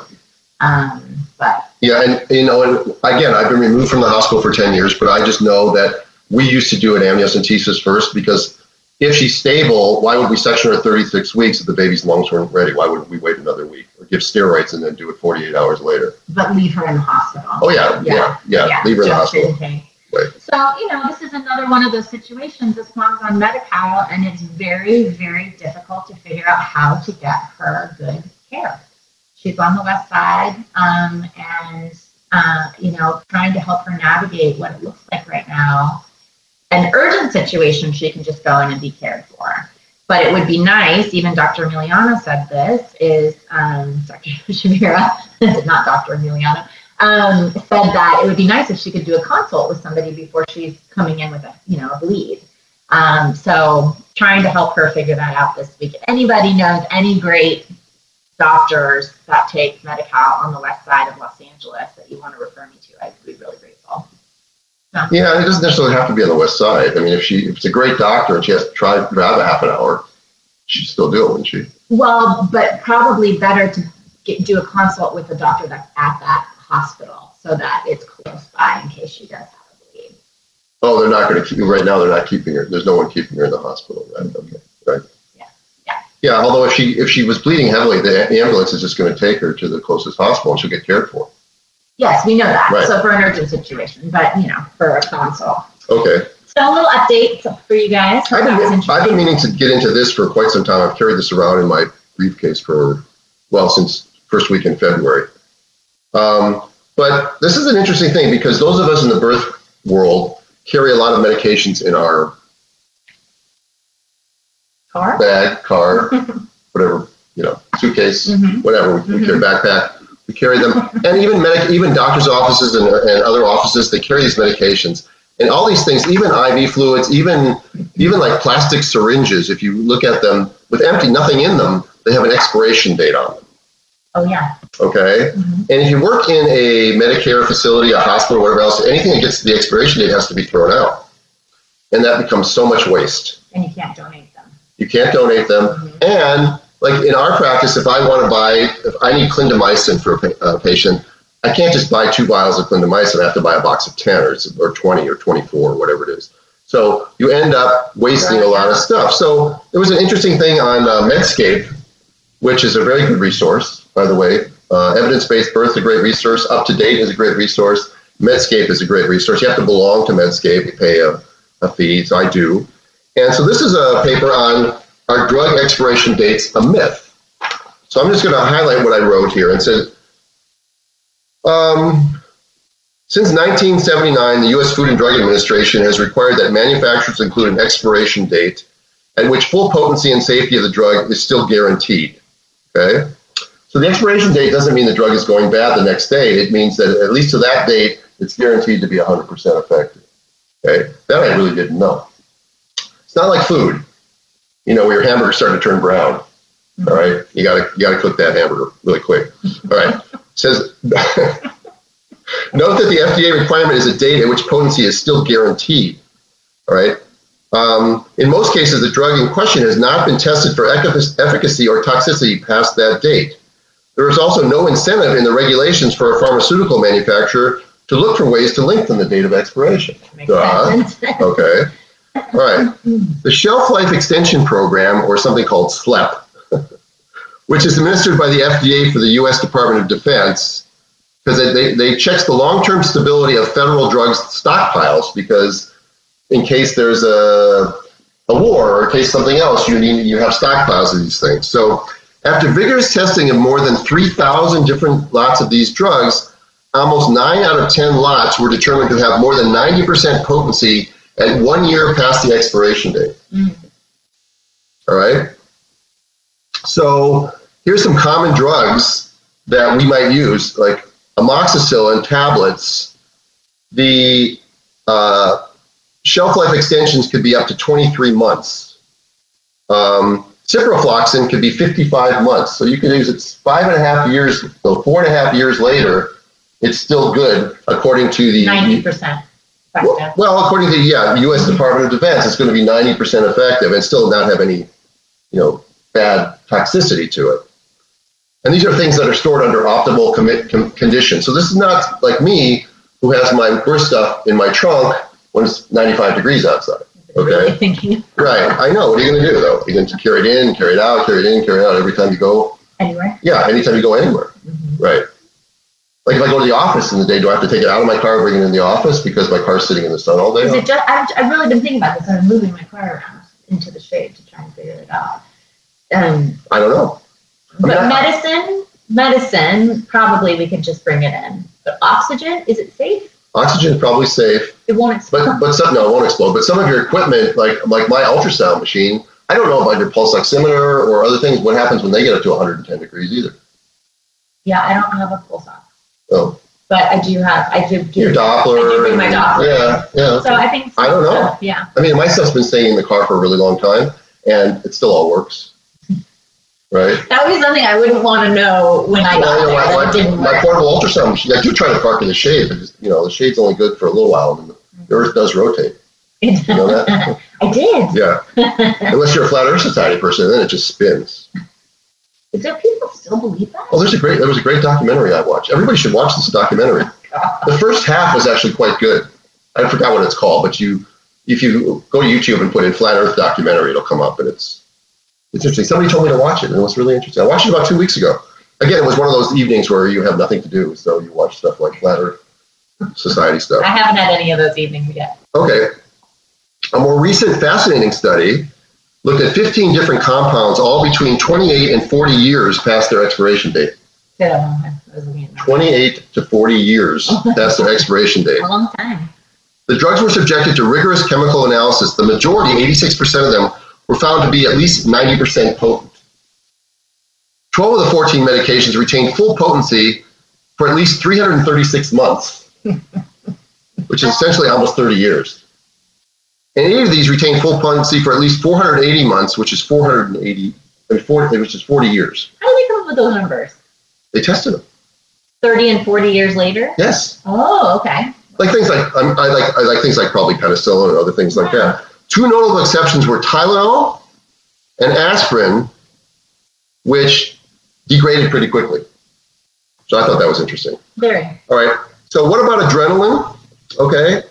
Um, but Yeah, and you know, and again, I've been removed from the hospital for ten years, but I just know that we used to do an amniocentesis first because if she's stable, why would we section her 36 weeks if the baby's lungs weren't ready? Why would we wait another week or give steroids and then do it 48 hours later? but leave her in the hospital. Oh yeah, yeah, yeah. leave her in the hospital. in So, you know, this is another one of those situations. This mom's on Medi-Cal, and it's very, very difficult to figure out how to get her good care. She's on the west side, um, and, uh, you know, trying to help her navigate what it looks like right now. An urgent situation, she can just go in and be cared for. But it would be nice, even Dr. Emiliano said this, is um, Dr. Shamira, not Dr. Emiliano, um, said that it would be nice if she could do a consult with somebody before she's coming in with a, you know, a bleed. Um, so trying to help her figure that out this week. If anybody knows any great doctors that take Medi-Cal on the west side of Los Angeles that you want to refer me to, I'd be really grateful. Yeah, it doesn't necessarily have to be on the west side. I mean, if she if it's a great doctor and she has to try drive a half an hour, she'd still do it, wouldn't she? Well, but probably better to get, do a consult with a doctor that's at that hospital so that it's close by in case she does have a bleed. Oh, they're not going to keep right now. They're not keeping her. There's no one keeping her in the hospital. Right? Okay. Right. Yeah. Yeah. Yeah. Although if she if she was bleeding heavily, the ambulance is just going to take her to the closest hospital and she'll get cared for. Yes, we know that. Right. So for an urgent situation, but you know, for a consult. Okay. So a little update for you guys. I've been. I've been meaning to get into this for quite some time. I've carried this around in my briefcase for well since first week in February. Um, but this is an interesting thing because those of us in the birth world carry a lot of medications in our Car? bag, car, whatever, you know, suitcase, Mhm. whatever. We, we carry backpack. We carry them, and even medic, even doctors' offices and, and other offices, they carry these medications. And all these things, even IV fluids, even even like plastic syringes, if you look at them with empty, nothing in them, they have an expiration date on them. Oh yeah. Okay, Mhm. and if you work in a Medicare facility, a hospital, whatever else, anything that gets to the expiration date has to be thrown out, and that becomes so much waste. And you can't donate them. You can't donate them. Mhm. And like in our practice, if I want to buy, if I need clindamycin for a pa- uh, patient, I can't just buy two vials of clindamycin. I have to buy a box of 10 or, or 20 or 24 or whatever it is. So you end up wasting a lot of stuff. So there was an interesting thing on uh, Medscape, which is a very good resource, by the way. Uh, Evidence-Based Birth is a great resource. Up to Date is a great resource. Medscape is a great resource. You have to belong to Medscape. You pay a, a fee, so I do. And so this is a paper on are drug expiration dates a myth? So I'm just going to highlight what I wrote here and said, um, since 1979, the U.S. Food and Drug Administration has required that manufacturers include an expiration date at which full potency and safety of the drug is still guaranteed. Okay? So the expiration date doesn't mean the drug is going bad the next day. It means that at least to that date, it's guaranteed to be 100% effective. Okay? That I really didn't know. It's not like food. You know, where your hamburger's starting to turn brown. All right, you gotta you gotta cook that hamburger really quick. All right, it says Note that the FDA requirement is a date at which potency is still guaranteed. All right. Um, in most cases, the drug in question has not been tested for efficacy or toxicity past that date. There is also no incentive in the regulations for a pharmaceutical manufacturer to look for ways to lengthen the date of expiration. okay. All right. The Shelf Life Extension Program, or something called SLEP, which is administered by the FDA for the U.S. Department of Defense, because they, they checks the long-term stability of federal drugs stockpiles because in case there's a, a war or in case something else, you need you have stockpiles of these things. So after vigorous testing of more than 3,000 different lots of these drugs, almost 9 out of 10 lots were determined to have more than 90% potency at one year past the expiration date. Mm. All right? So here's some common drugs that we might use, like amoxicillin tablets, the uh, shelf life extensions could be up to 23 months. Um, ciprofloxacin could be 55 months. So you can use it five and a half years, so four and a half years later, it's still good according to the 90%. Well, well, according to yeah, U.S. Department of Defense, it's going to be 90% effective and still not have any, you know, bad toxicity to it. And these are things that are stored under optimal commit com- conditions. So this is not like me who has my worst stuff in my trunk when it's 95 degrees outside. Okay. Thinking. Right. I know. What are you going to do though? You're going to carry it in, carry it out, carry it in, carry it out every time you go. Anywhere. Yeah. Anytime you go anywhere. Mm-hmm. Right. Like if I go to the office in the day, do I have to take it out of my car, bring it in the office because my car's sitting in the sun all day? Is it just, I've, I've really been thinking about this. I'm moving my car around into the shade to try and figure it out. Um, I don't know. But medicine, medicine, probably we could just bring it in. But oxygen, is it safe? Oxygen is probably safe. It won't explode. But but some no, it won't explode. But some of your equipment, like like my ultrasound machine, I don't know about your pulse oximeter or other things. What happens when they get up to 110 degrees either? Yeah, I don't have a pulse ox. Oh. But I do have, I do. Your Doppler. I do bring my Doppler. Yeah, yeah. So I think. I don't know. Yeah. I mean, my stuff's been staying in the car for a really long time, and it still all works right? That would be something I wouldn't want to know when I got well, there. My, my, didn't my portable ultrasound machine. I do try to park in the shade, but you know the shade's only good for a little while, and the Earth does rotate. You know that? I did. Yeah. Unless you're a flat Earth Society person, then it just spins. Is there people still believe that? Oh, there's a great. There was a great documentary I watched. Everybody should watch this documentary. Oh, the first half was actually quite good. I forgot what it's called, but you, if you go to YouTube and put in flat Earth documentary, it'll come up, and it's it's interesting. Somebody told me to watch it, and it was really interesting. I watched it about two weeks ago. Again, it was one of those evenings where you have nothing to do, so you watch stuff like Flat Earth Society stuff. I haven't had any of those evenings yet. Okay. A more recent fascinating study looked at 15 different compounds, all between 28 and 40 years past their expiration date. Yeah, 28 to 40 years past their expiration date. A long time. The drugs were subjected to rigorous chemical analysis. The majority, 86% of them, were found to be at least 90% potent. 12 of the 14 medications retained full potency for at least 336 months, which is essentially almost 30 years. And eight of these retained full potency for at least 480 months, which is 480, which is 40 years. How do they come up with those numbers? They tested them. 30 and 40 years later? Yes. Oh, okay. Like things like um, I like I like things like probably penicillin and other things like that. Two notable exceptions were Tylenol and aspirin, which degraded pretty quickly. So I thought that was interesting. Very. All right. So what about adrenaline? Okay.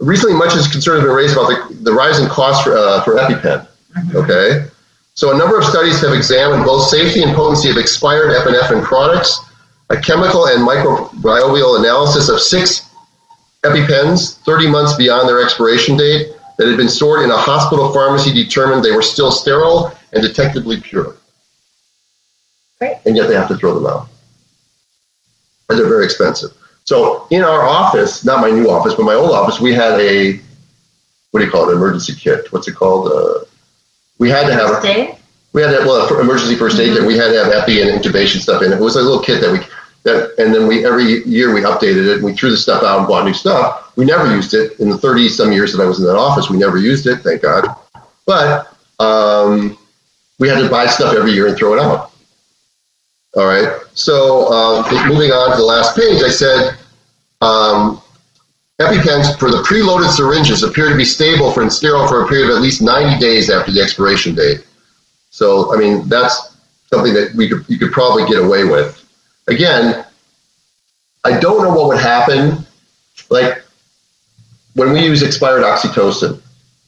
Recently, much is concern has been raised about the, the rising cost for, uh, for EpiPen. Mm-hmm. Okay. So a number of studies have examined both safety and potency of expired epinephrine products a chemical and microbial analysis of six EpiPens 30 months beyond their expiration date that had been stored in a hospital pharmacy determined they were still sterile and detectably pure. Great. And yet they have to throw them out. And they're very expensive. So in our office, not my new office, but my old office, we had a, what do you call it, an emergency kit. What's it called? Uh, we had to have aid? we had that well emergency first aid kit. We had to have epi and intubation stuff in it. It was a little kit that we that, and then we every year we updated it and we threw the stuff out and bought new stuff. We never used it in the 30 some years that I was in that office. We never used it, thank God. But um, we had to buy stuff every year and throw it out. All right. So uh, moving on to the last page, I said um, EpiPens for the preloaded syringes appear to be stable for and sterile for a period of at least 90 days after the expiration date. So I mean that's something that we could you could probably get away with. Again, I don't know what would happen. Like when we use expired oxytocin,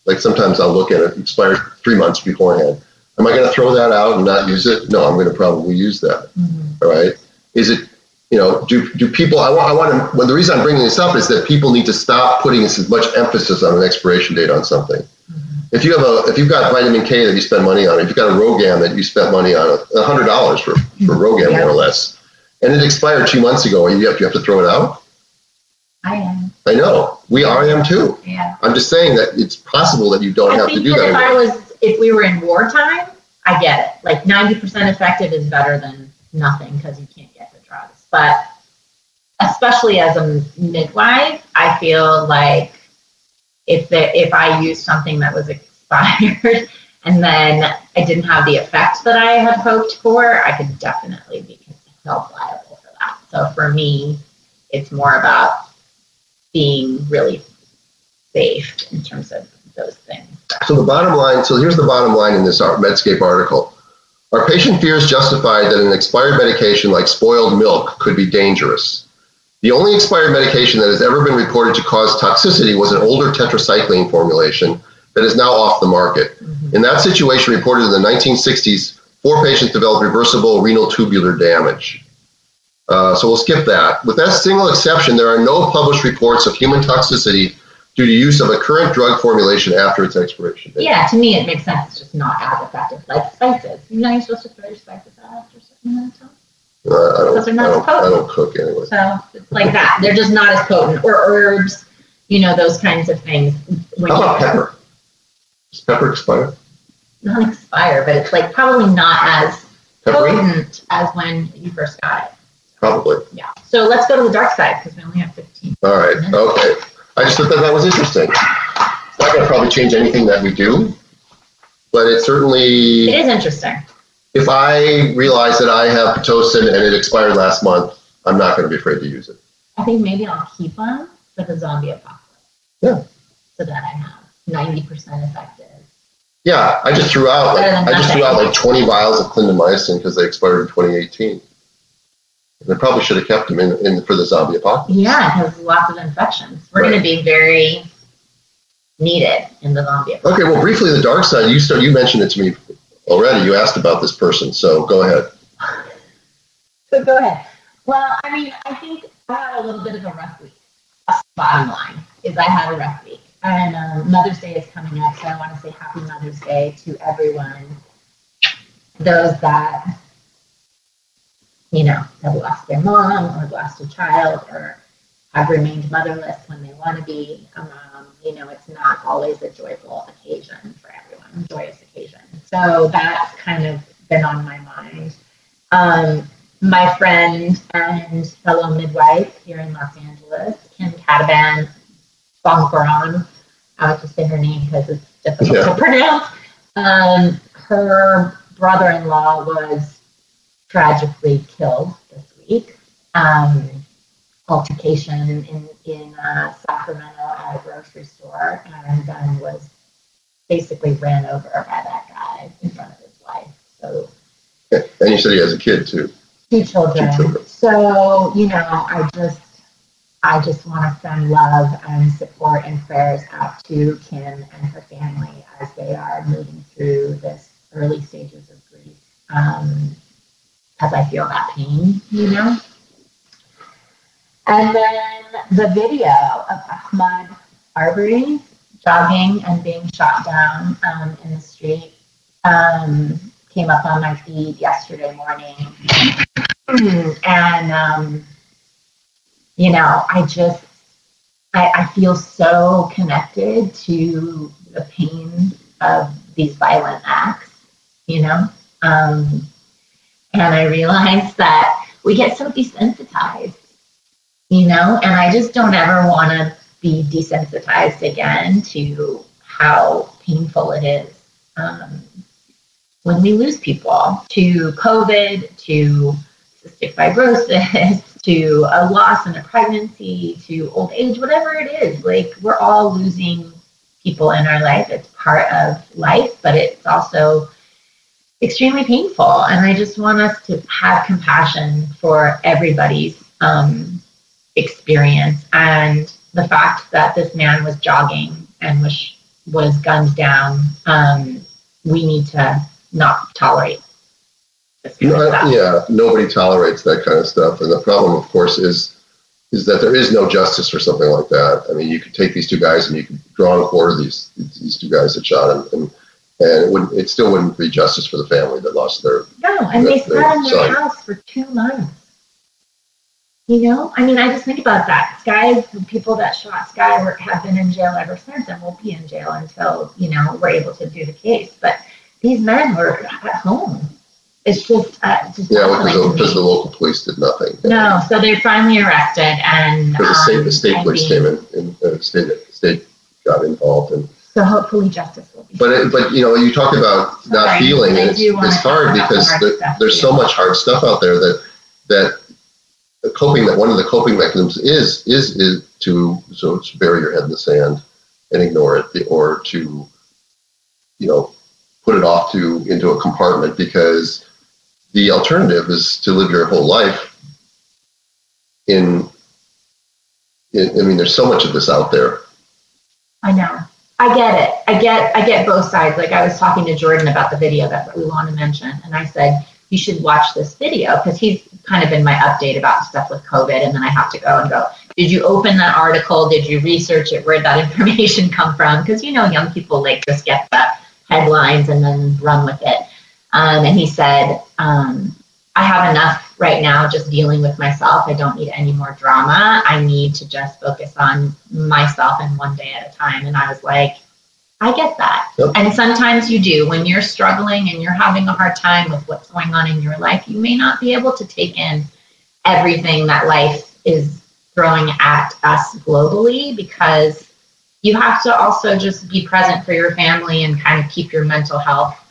like sometimes I'll look at it expired three months beforehand. Am I going to throw that out and not use it? No, I'm going to probably use that. Mm-hmm. All right. Is it, you know, do, do people, I want, I want to, well, the reason I'm bringing this up is that people need to stop putting as much emphasis on an expiration date on something. Mm-hmm. If you have a, if you've got vitamin K that you spend money on, if you've got a Rogaine that you spent money on, a hundred dollars for, for Rogaine Yeah. more or less, and it expired two months ago, you have, you have to throw it out? I am. I know. We are I am too. Yeah. I'm just saying that it's possible that you don't I have to do that if I was, if we were in wartime, I get it. Like ninety percent effective is better than nothing because you can't get the drugs. But especially as a midwife, I feel like if the, if I used something that was expired and then I didn't have the effect that I had hoped for, I could definitely be liable for that. So for me, it's more about being really safe in terms of those things. So the bottom line, so here's the bottom line in this Medscape article. Our patient fears justified that an expired medication like spoiled milk could be dangerous? The only expired medication that has ever been reported to cause toxicity was an older tetracycline formulation that is now off the market. Mm-hmm. In that situation, reported in the 1960s, four patients developed reversible renal tubular damage. Uh, so we'll skip that. With that single exception, there are no published reports of human toxicity due to use of a current drug formulation after its expiration date. Yeah, to me, it makes sense. It's just not as effective. Like spices. You know, you're supposed to throw your spices out after a certain amount of time. Uh, I don't, Because they're I don't, I don't cook anyway. So it's like that. They're just not as potent. Or herbs, you know, those kinds of things. When How about pepper? Does pepper expire? Not expire, but it's like probably not as potent as when you first got it. Probably. Yeah. So let's go to the dark side because we only have 15. All right. Okay. I just thought that that was interesting. It's not going to probably change anything that we do, but it It certainly, is interesting. if I realize that I have Pitocin and it expired last month, I'm not going to be afraid to use it. I think maybe I'll keep one for the zombie apocalypse. Yeah. So that I have 90% effective. Yeah, I just threw out like I just threw out like 20 vials of clindamycin because they expired in 2018. And I probably should have kept them in, in for the zombie apocalypse. Yeah, it has lots of infections. We're Right. going to be very needed in the zombie apocalypse. Okay, well, briefly, the dark side. You start. You mentioned it to me already. You asked about this person, so go ahead. So go ahead. Well, I mean, I think I had a little bit of a rough week. Bottom line is I had a rough week. And um, Mother's Day is coming up, so I want to say Happy Mother's Day to everyone. Those that, you know, have lost their mom or lost a child or have remained motherless when they want to be a mom. You know, it's not always a joyful occasion for everyone, a joyous occasion. So that's kind of been on my mind. Um, my friend and fellow midwife here in Los Angeles, Kim Cataban Bonkaran, I would just say her name because it's difficult Yeah. to pronounce. Um, her brother-in-law was tragically killed this week. Um, altercation in in uh, Sacramento at a grocery store, and then was basically ran over by that guy in front of his wife. So And you said he has a kid too. two children. Two children. So, you know, I just I just want to send love and support and prayers out to Kim and her family as they are moving through this early stages of grief. Um, as I feel that pain, you know. And then the video of Ahmaud Arbery jogging and being shot down um, in the street um, came up on my feed yesterday morning. and, um, you know, I just, I, I feel so connected to the pain of these violent acts, you know? Um, and I realized that we get so desensitized, you know, and I just don't ever want to be desensitized again to how painful it is um, when we lose people to COVID, to cystic fibrosis, to a loss in a pregnancy, to old age, whatever it is. Like we're all losing people in our life. It's part of life, but it's also extremely painful. And I just want us to have compassion for everybody's um, experience. And the fact that this man was jogging and was was gunned down, um, we need to not tolerate. Yeah, nobody tolerates that kind of stuff, and the problem, of course, is is that there is no justice for something like that. I mean, you could take these two guys and you could draw and quarter of these these two guys that shot him, and and it wouldn't it still wouldn't be justice for the family that lost their no, and their, they sat in their house for two months. You know, I mean, I just think about that. The people that shot Sky were, have been in jail ever since, and will be in jail until you know we're able to do the case. But these men were at home. It's just, uh, just yeah, because, because the local police did nothing. No, so they're finally arrested, and because the state, the state police came in, and uh, state state got involved, and so hopefully justice will be. But it, but you know, you talk about not feeling. It's, it's hard because the, there's so much hard stuff out there that that coping that one of the coping mechanisms is is is to so to bury your head in the sand and ignore it or to you know put it off to into a compartment because the alternative is to live your whole life in, in I mean there's so much of this out there. I know. I get it. I get I get both sides. Like I was talking to Jordan about the video that we want to mention and I said you should watch this video because he's kind of been my update about stuff with COVID. And then I have to go and go, did you open that article? Did you research it? Where'd that information come from? Because, you know, young people like just get the headlines and then run with it. Um, and he said, um, I have enough right now just dealing with myself. I don't need any more drama. I need to just focus on myself and one day at a time. And I was like, I get that. Yep. And sometimes you do. When you're struggling and you're having a hard time with what's going on in your life, you may not be able to take in everything that life is throwing at us globally because you have to also just be present for your family and kind of keep your mental health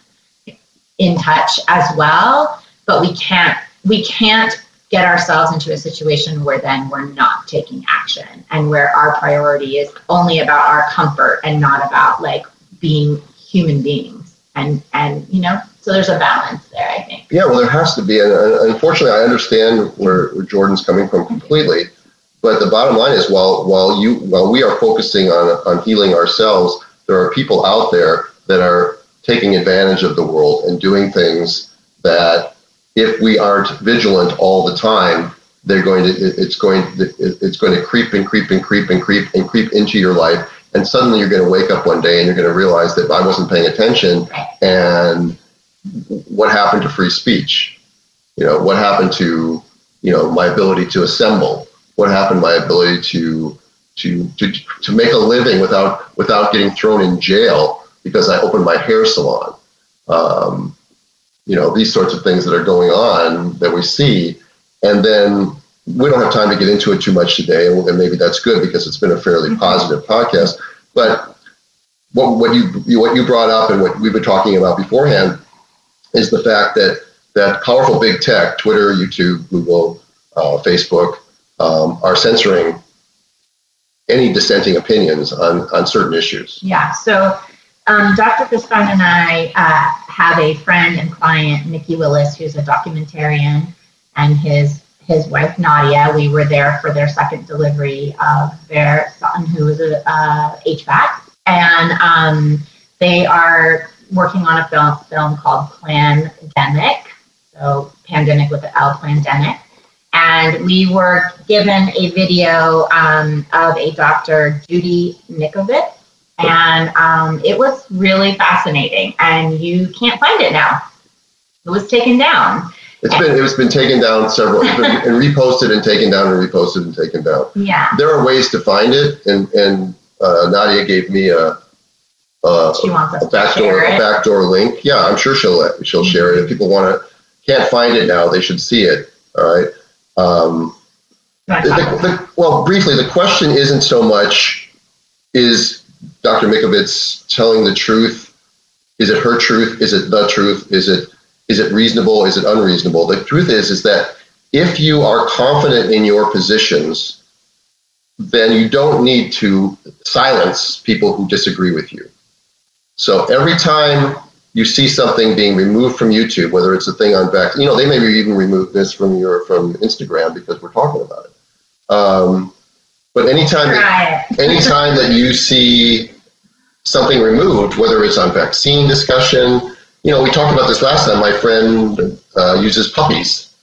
in touch as well. But we can't we can't get ourselves into a situation where then we're not taking action and where our priority is only about our comfort and not about like being human beings and and you know so there's a balance there i think yeah well there has to be and unfortunately i understand where, where jordan's coming from completely but the bottom line is while while you while we are focusing on on healing ourselves there are people out there that are taking advantage of the world and doing things that if we aren't vigilant all the time, they're going to it's going it's going to creep and creep and creep and creep and creep into your life. And suddenly you're going to wake up one day and you're going to realize that I wasn't paying attention and what happened to free speech? You know what happened to you know my ability to assemble? What happened my ability to to to to make a living without without getting thrown in jail because I opened my hair salon. Um, you know these sorts of things that are going on that we see. And then we don't have time to get into it too much today and maybe that's good because it's been a fairly mm-hmm. positive podcast. But what, what you what you brought up and what we've been talking about beforehand is the fact that that powerful big tech twitter youtube google uh, facebook um, are censoring any dissenting opinions on, on certain issues. Yeah so um, Dr. Fischbein and I uh, have a friend and client, Mikki Willis, who's a documentarian, and his his wife Nadia. We were there for their second delivery of their son, who was a uh, HVAC, and um, they are working on a film film called Plandemic, so pandemic with an L, pandemic, and we were given a video um, of a Dr. Judy Mikovits, and um, it was really fascinating. And you can't find it now; it was taken down. It's been it's been taken down several been, and reposted and taken down and reposted and taken down. Yeah, there are ways to find it, and and uh, Nadia gave me a. Uh, a backdoor a backdoor link. Yeah, I'm sure she'll she'll mm-hmm. share it. If people want to can't find it now, they should see it. All right. Um, the, the, well, briefly, the question isn't so much is Dr. Mikovits telling the truth? Is it her truth? Is it the truth? Is it is it reasonable? Is it unreasonable? The truth is is that if you are confident in your positions, then you don't need to silence people who disagree with you. So every time you see something being removed from YouTube, whether it's a thing on back, you know, they may even remove this from your from Instagram because we're talking about it. Um, but anytime anytime that you see something removed, whether it's on vaccine discussion, you know, we talked about this last time. My friend uh, uses puppies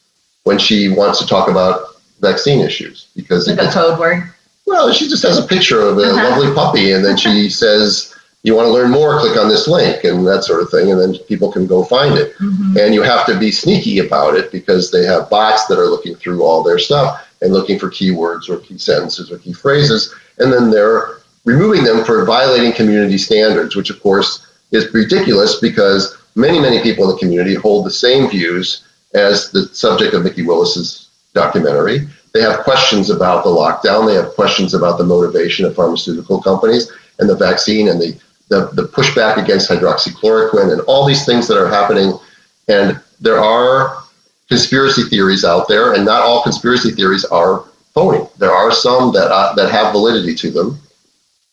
when she wants to talk about vaccine issues because like a code word. Well, she just has a picture of a uh-huh. lovely puppy, and then she says you want to learn more, click on this link and that sort of thing, and then people can go find it. Mm-hmm. And you have to be sneaky about it because they have bots that are looking through all their stuff and looking for keywords or key sentences or key phrases, and then they're removing them for violating community standards, which of course is ridiculous because many, many people in the community hold the same views as the subject of Mikki Willis's documentary. They have questions about the lockdown. They have questions about the motivation of pharmaceutical companies and the vaccine and the the, the pushback against hydroxychloroquine and all these things that are happening. And there are conspiracy theories out there, and not all conspiracy theories are phony. There are some that uh, that have validity to them.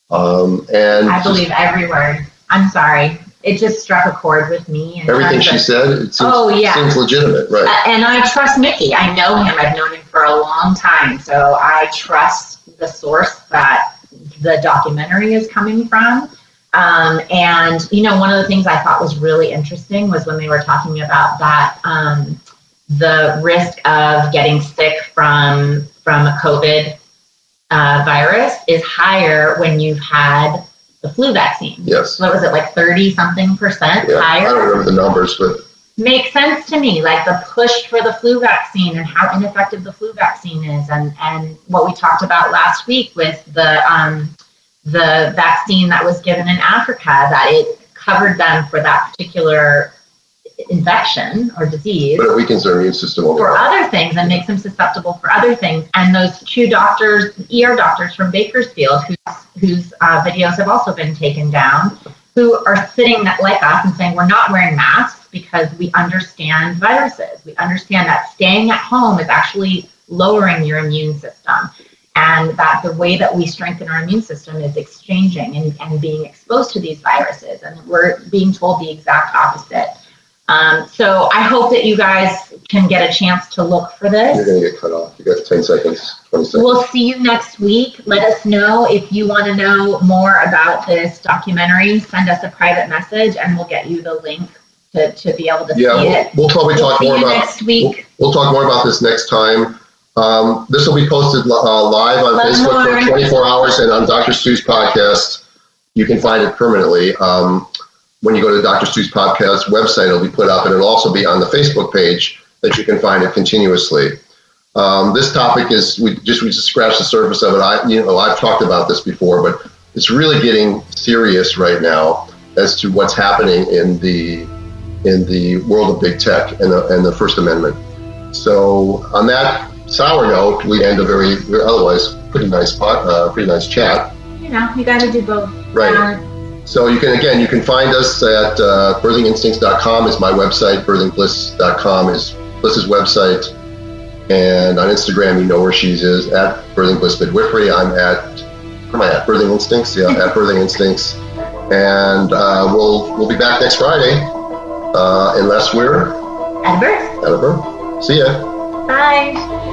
Um, and I believe every word. I'm sorry. It just struck a chord with me. everything she said, it seems, oh, yeah. seems legitimate, right? Uh, and I trust Mikki. I know him. I've known him for a long time. So I trust the source that the documentary is coming from. Um, and you know, one of the things I thought was really interesting was when they were talking about that um, the risk of getting sick from from a COVID uh, virus is higher when you've had the flu vaccine. Yes. What was it like thirty something percent yeah, higher? I don't remember the numbers, but makes sense to me. Like the push for the flu vaccine and how ineffective the flu vaccine is, and and what we talked about last week with the um, the vaccine that was given in Africa, that it covered them for that particular infection or disease. But it weakens their immune system for other things and makes them susceptible for other things. And those two doctors, ER doctors from Bakersfield, whose, whose uh, videos have also been taken down, who are sitting like us and saying, we're not wearing masks because we understand viruses. We understand that staying at home is actually lowering your immune system and that the way that we strengthen our immune system is exchanging and, and being exposed to these viruses. And we're being told the exact opposite. Um, so I hope that you guys can get a chance to look for this. You're going to get cut off. You got 10 seconds, 20 seconds. We'll see you next week. Let us know if you want to know more about this documentary. Send us a private message and we'll get you the link to, to be able to yeah, see we'll, it. We'll probably we'll talk more about next week. We'll, we'll, talk more about this next time. Um, this will be posted uh, live on Facebook for 24 hours and on Dr. Stu's podcast. You can find it permanently. Um, when you go to the Dr. Stu's podcast website, it'll be put up and it'll also be on the Facebook page that you can find it continuously. Um, this topic is we just we just scratched the surface of it. I you know I've talked about this before, but it's really getting serious right now as to what's happening in the in the world of big tech and the, and the First Amendment. So on that sour note, we end a very otherwise pretty nice pot, uh, pretty nice chat. You know, you got to do both. Right. Uh, so you can again, you can find us at uh, birthinginstincts.com is my website. Birthingbliss.com is Bliss's website, and on Instagram, you know where she is at Birthing Bliss Midwifery. I'm at where am I at? Birthing Instincts. Yeah, at Birthing Instincts, and uh, we'll we'll be back next Friday, uh, unless we're at a birth. At a birth. See ya. Bye.